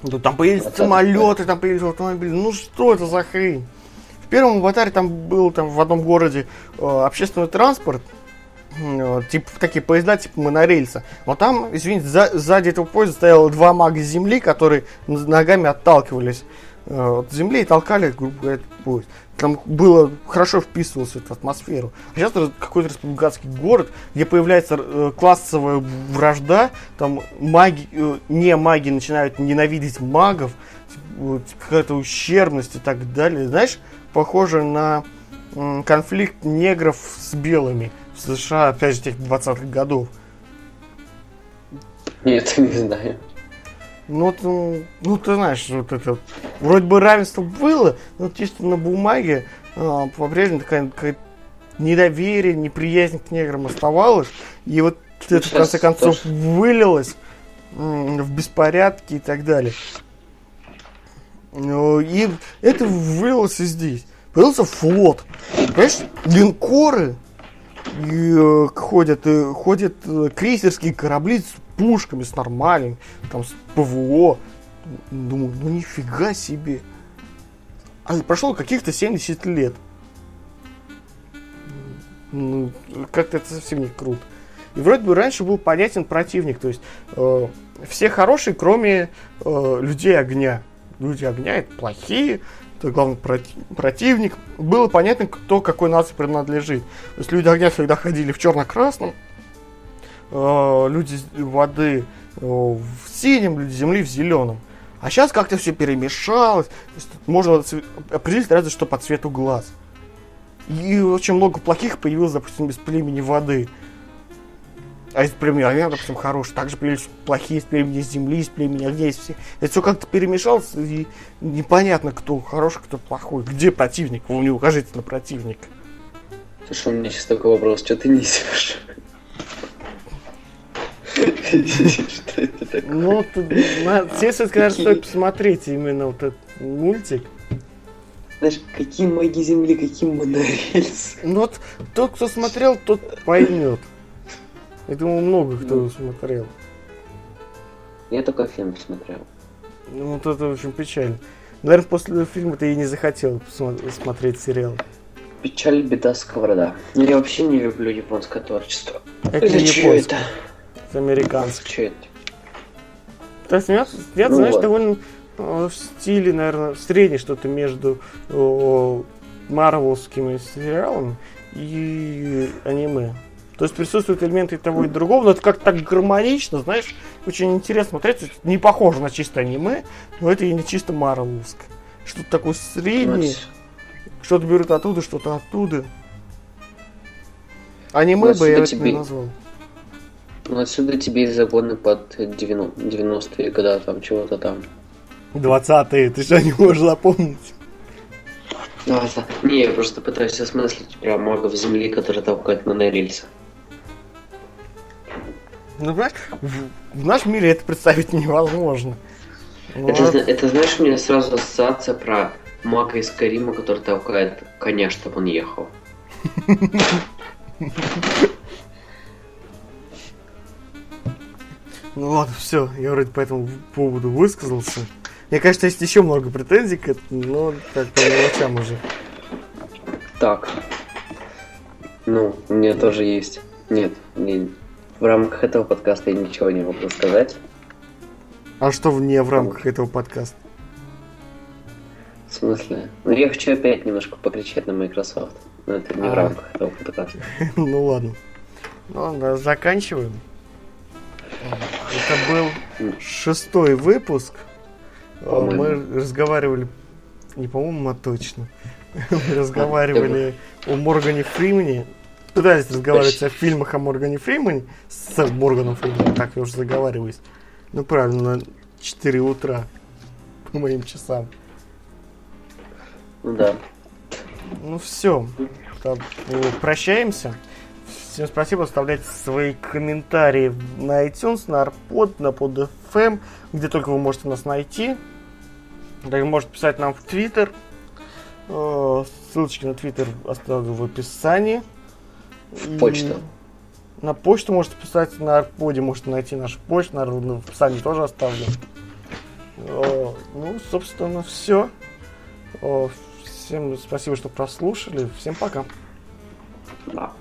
Ну, там появились 20 самолеты, там появились автомобили. Ну что это за хрень? Первом аватаре там был там в одном городе э, общественный транспорт, типа такие поезда типа монорельса. Но там, извините, за, сзади этого поезда стояло два мага земли, которые ногами отталкивались Э, от земли и толкали, грубо говоря, поезд. Там было хорошо вписывалось в атмосферу. А сейчас какой-то республиканский город, где появляется э, классовая вражда, там маги, э, не маги начинают ненавидеть магов, вот, какая-то ущербность и так далее. Знаешь, похоже на э, конфликт негров с белыми в США, опять же, тех 20-х годов. Нет, не знаю. Ну, ты, ну, ты знаешь, вот это вроде бы равенство было, но чисто на бумаге а, по-прежнему такая, такая недоверие, неприязнь к неграм оставалась. И вот ну, это, в конце концов, тоже. вылилось в беспорядки и так далее. Ну, и это вылилось и здесь. Появился флот. Понимаешь, линкоры и, э, ходят, э, ходят э, крейсерские корабли с пушками, с нормальными, там, с ПВО. Думаю, ну нифига себе. А прошло каких-то 70 лет. Ну, как-то это совсем не круто. И вроде бы раньше был понятен противник, то есть э, все хорошие, кроме э, людей огня. Люди огня плохие, это главный проти- противник. Было понятно, кто какой нации принадлежит. То есть люди огня всегда ходили в черно-красном, э, люди воды э, в синем, люди земли в зеленом. А сейчас как-то все перемешалось. Можно определить разве что по цвету глаз. И очень много плохих появилось, допустим, без племени воды. А из племени огня, допустим, хороший. Также появились плохие из племени земли, из племени огня, из всех. Это все как-то перемешалось, и непонятно, кто хороший, кто плохой. Где противник? Вы мне укажите на противника. Слушай, у меня сейчас такой вопрос. Что ты несешь? Что это такое? Ну, все скажут, стоит посмотреть именно вот этот мультик. Знаешь, какие маги Земли, какие монорельсы. Ну вот тот, кто смотрел, тот поймет. Я думаю, много кто ну. смотрел. Я только фильм смотрел. Ну вот это очень печально. Наверное, после фильма ты и не захотел смотреть сериал. Печаль, беда, сковорода. Я вообще не люблю японское творчество. Это не японское. Это? это американское. Что это? То есть, я, я ну, знаешь, вот. довольно в стиле, наверное, среднее что-то между марвелскими сериалами и аниме. То есть присутствуют элементы того и другого, но это как-то так гармонично, знаешь, очень интересно смотреть. Не похоже на чисто аниме, но это и не чисто марвелское. Что-то такое среднее. Что-то берут оттуда, что-то оттуда. Аниме бы я тебе... не назвал. Ну отсюда тебе и загоны под 90-е годы, там чего-то там. 20-е, ты что не можешь запомнить? Не, я просто пытаюсь осмыслить прям магов земли, которые толкают на рельсы. Ну, понимаешь, в, в нашем мире это представить невозможно. Это, вот. это, знаешь, у меня сразу ассоциация про мага из Карима, который толкает коня, чтобы он ехал. Ну ладно, все, я вроде по этому поводу высказался. Мне кажется, есть еще много претензий к этому, но как по мелочам уже. Так. Ну, у меня тоже есть. Нет, не, в рамках этого подкаста я ничего не могу сказать. А что вне в рамках этого подкаста? В смысле? Ну, я хочу опять немножко покричать на Microsoft. Но это не в а. рамках этого подкаста. Ну ладно. Ну, заканчиваем. Это был шестой выпуск мы разговаривали, не по-моему, а точно. Мы разговаривали о Моргане Фримене. Пытались разговаривать о фильмах о Моргане Фримене с Морганом Фрименом, так я уже заговариваюсь. Ну, правильно, на 4 утра по моим часам. Ну да. Ну все, прощаемся. Всем спасибо, оставляйте свои комментарии на iTunes, на AirPod, на PodFM, где только вы можете нас найти. Также можете писать нам в Твиттер. Э, ссылочки на Твиттер оставлю в описании. В почту. На почту можете писать, на Арподе можете найти нашу почту, наверное, в описании тоже оставлю. Э, ну, собственно, все. Всем спасибо, что прослушали. Всем пока. Да.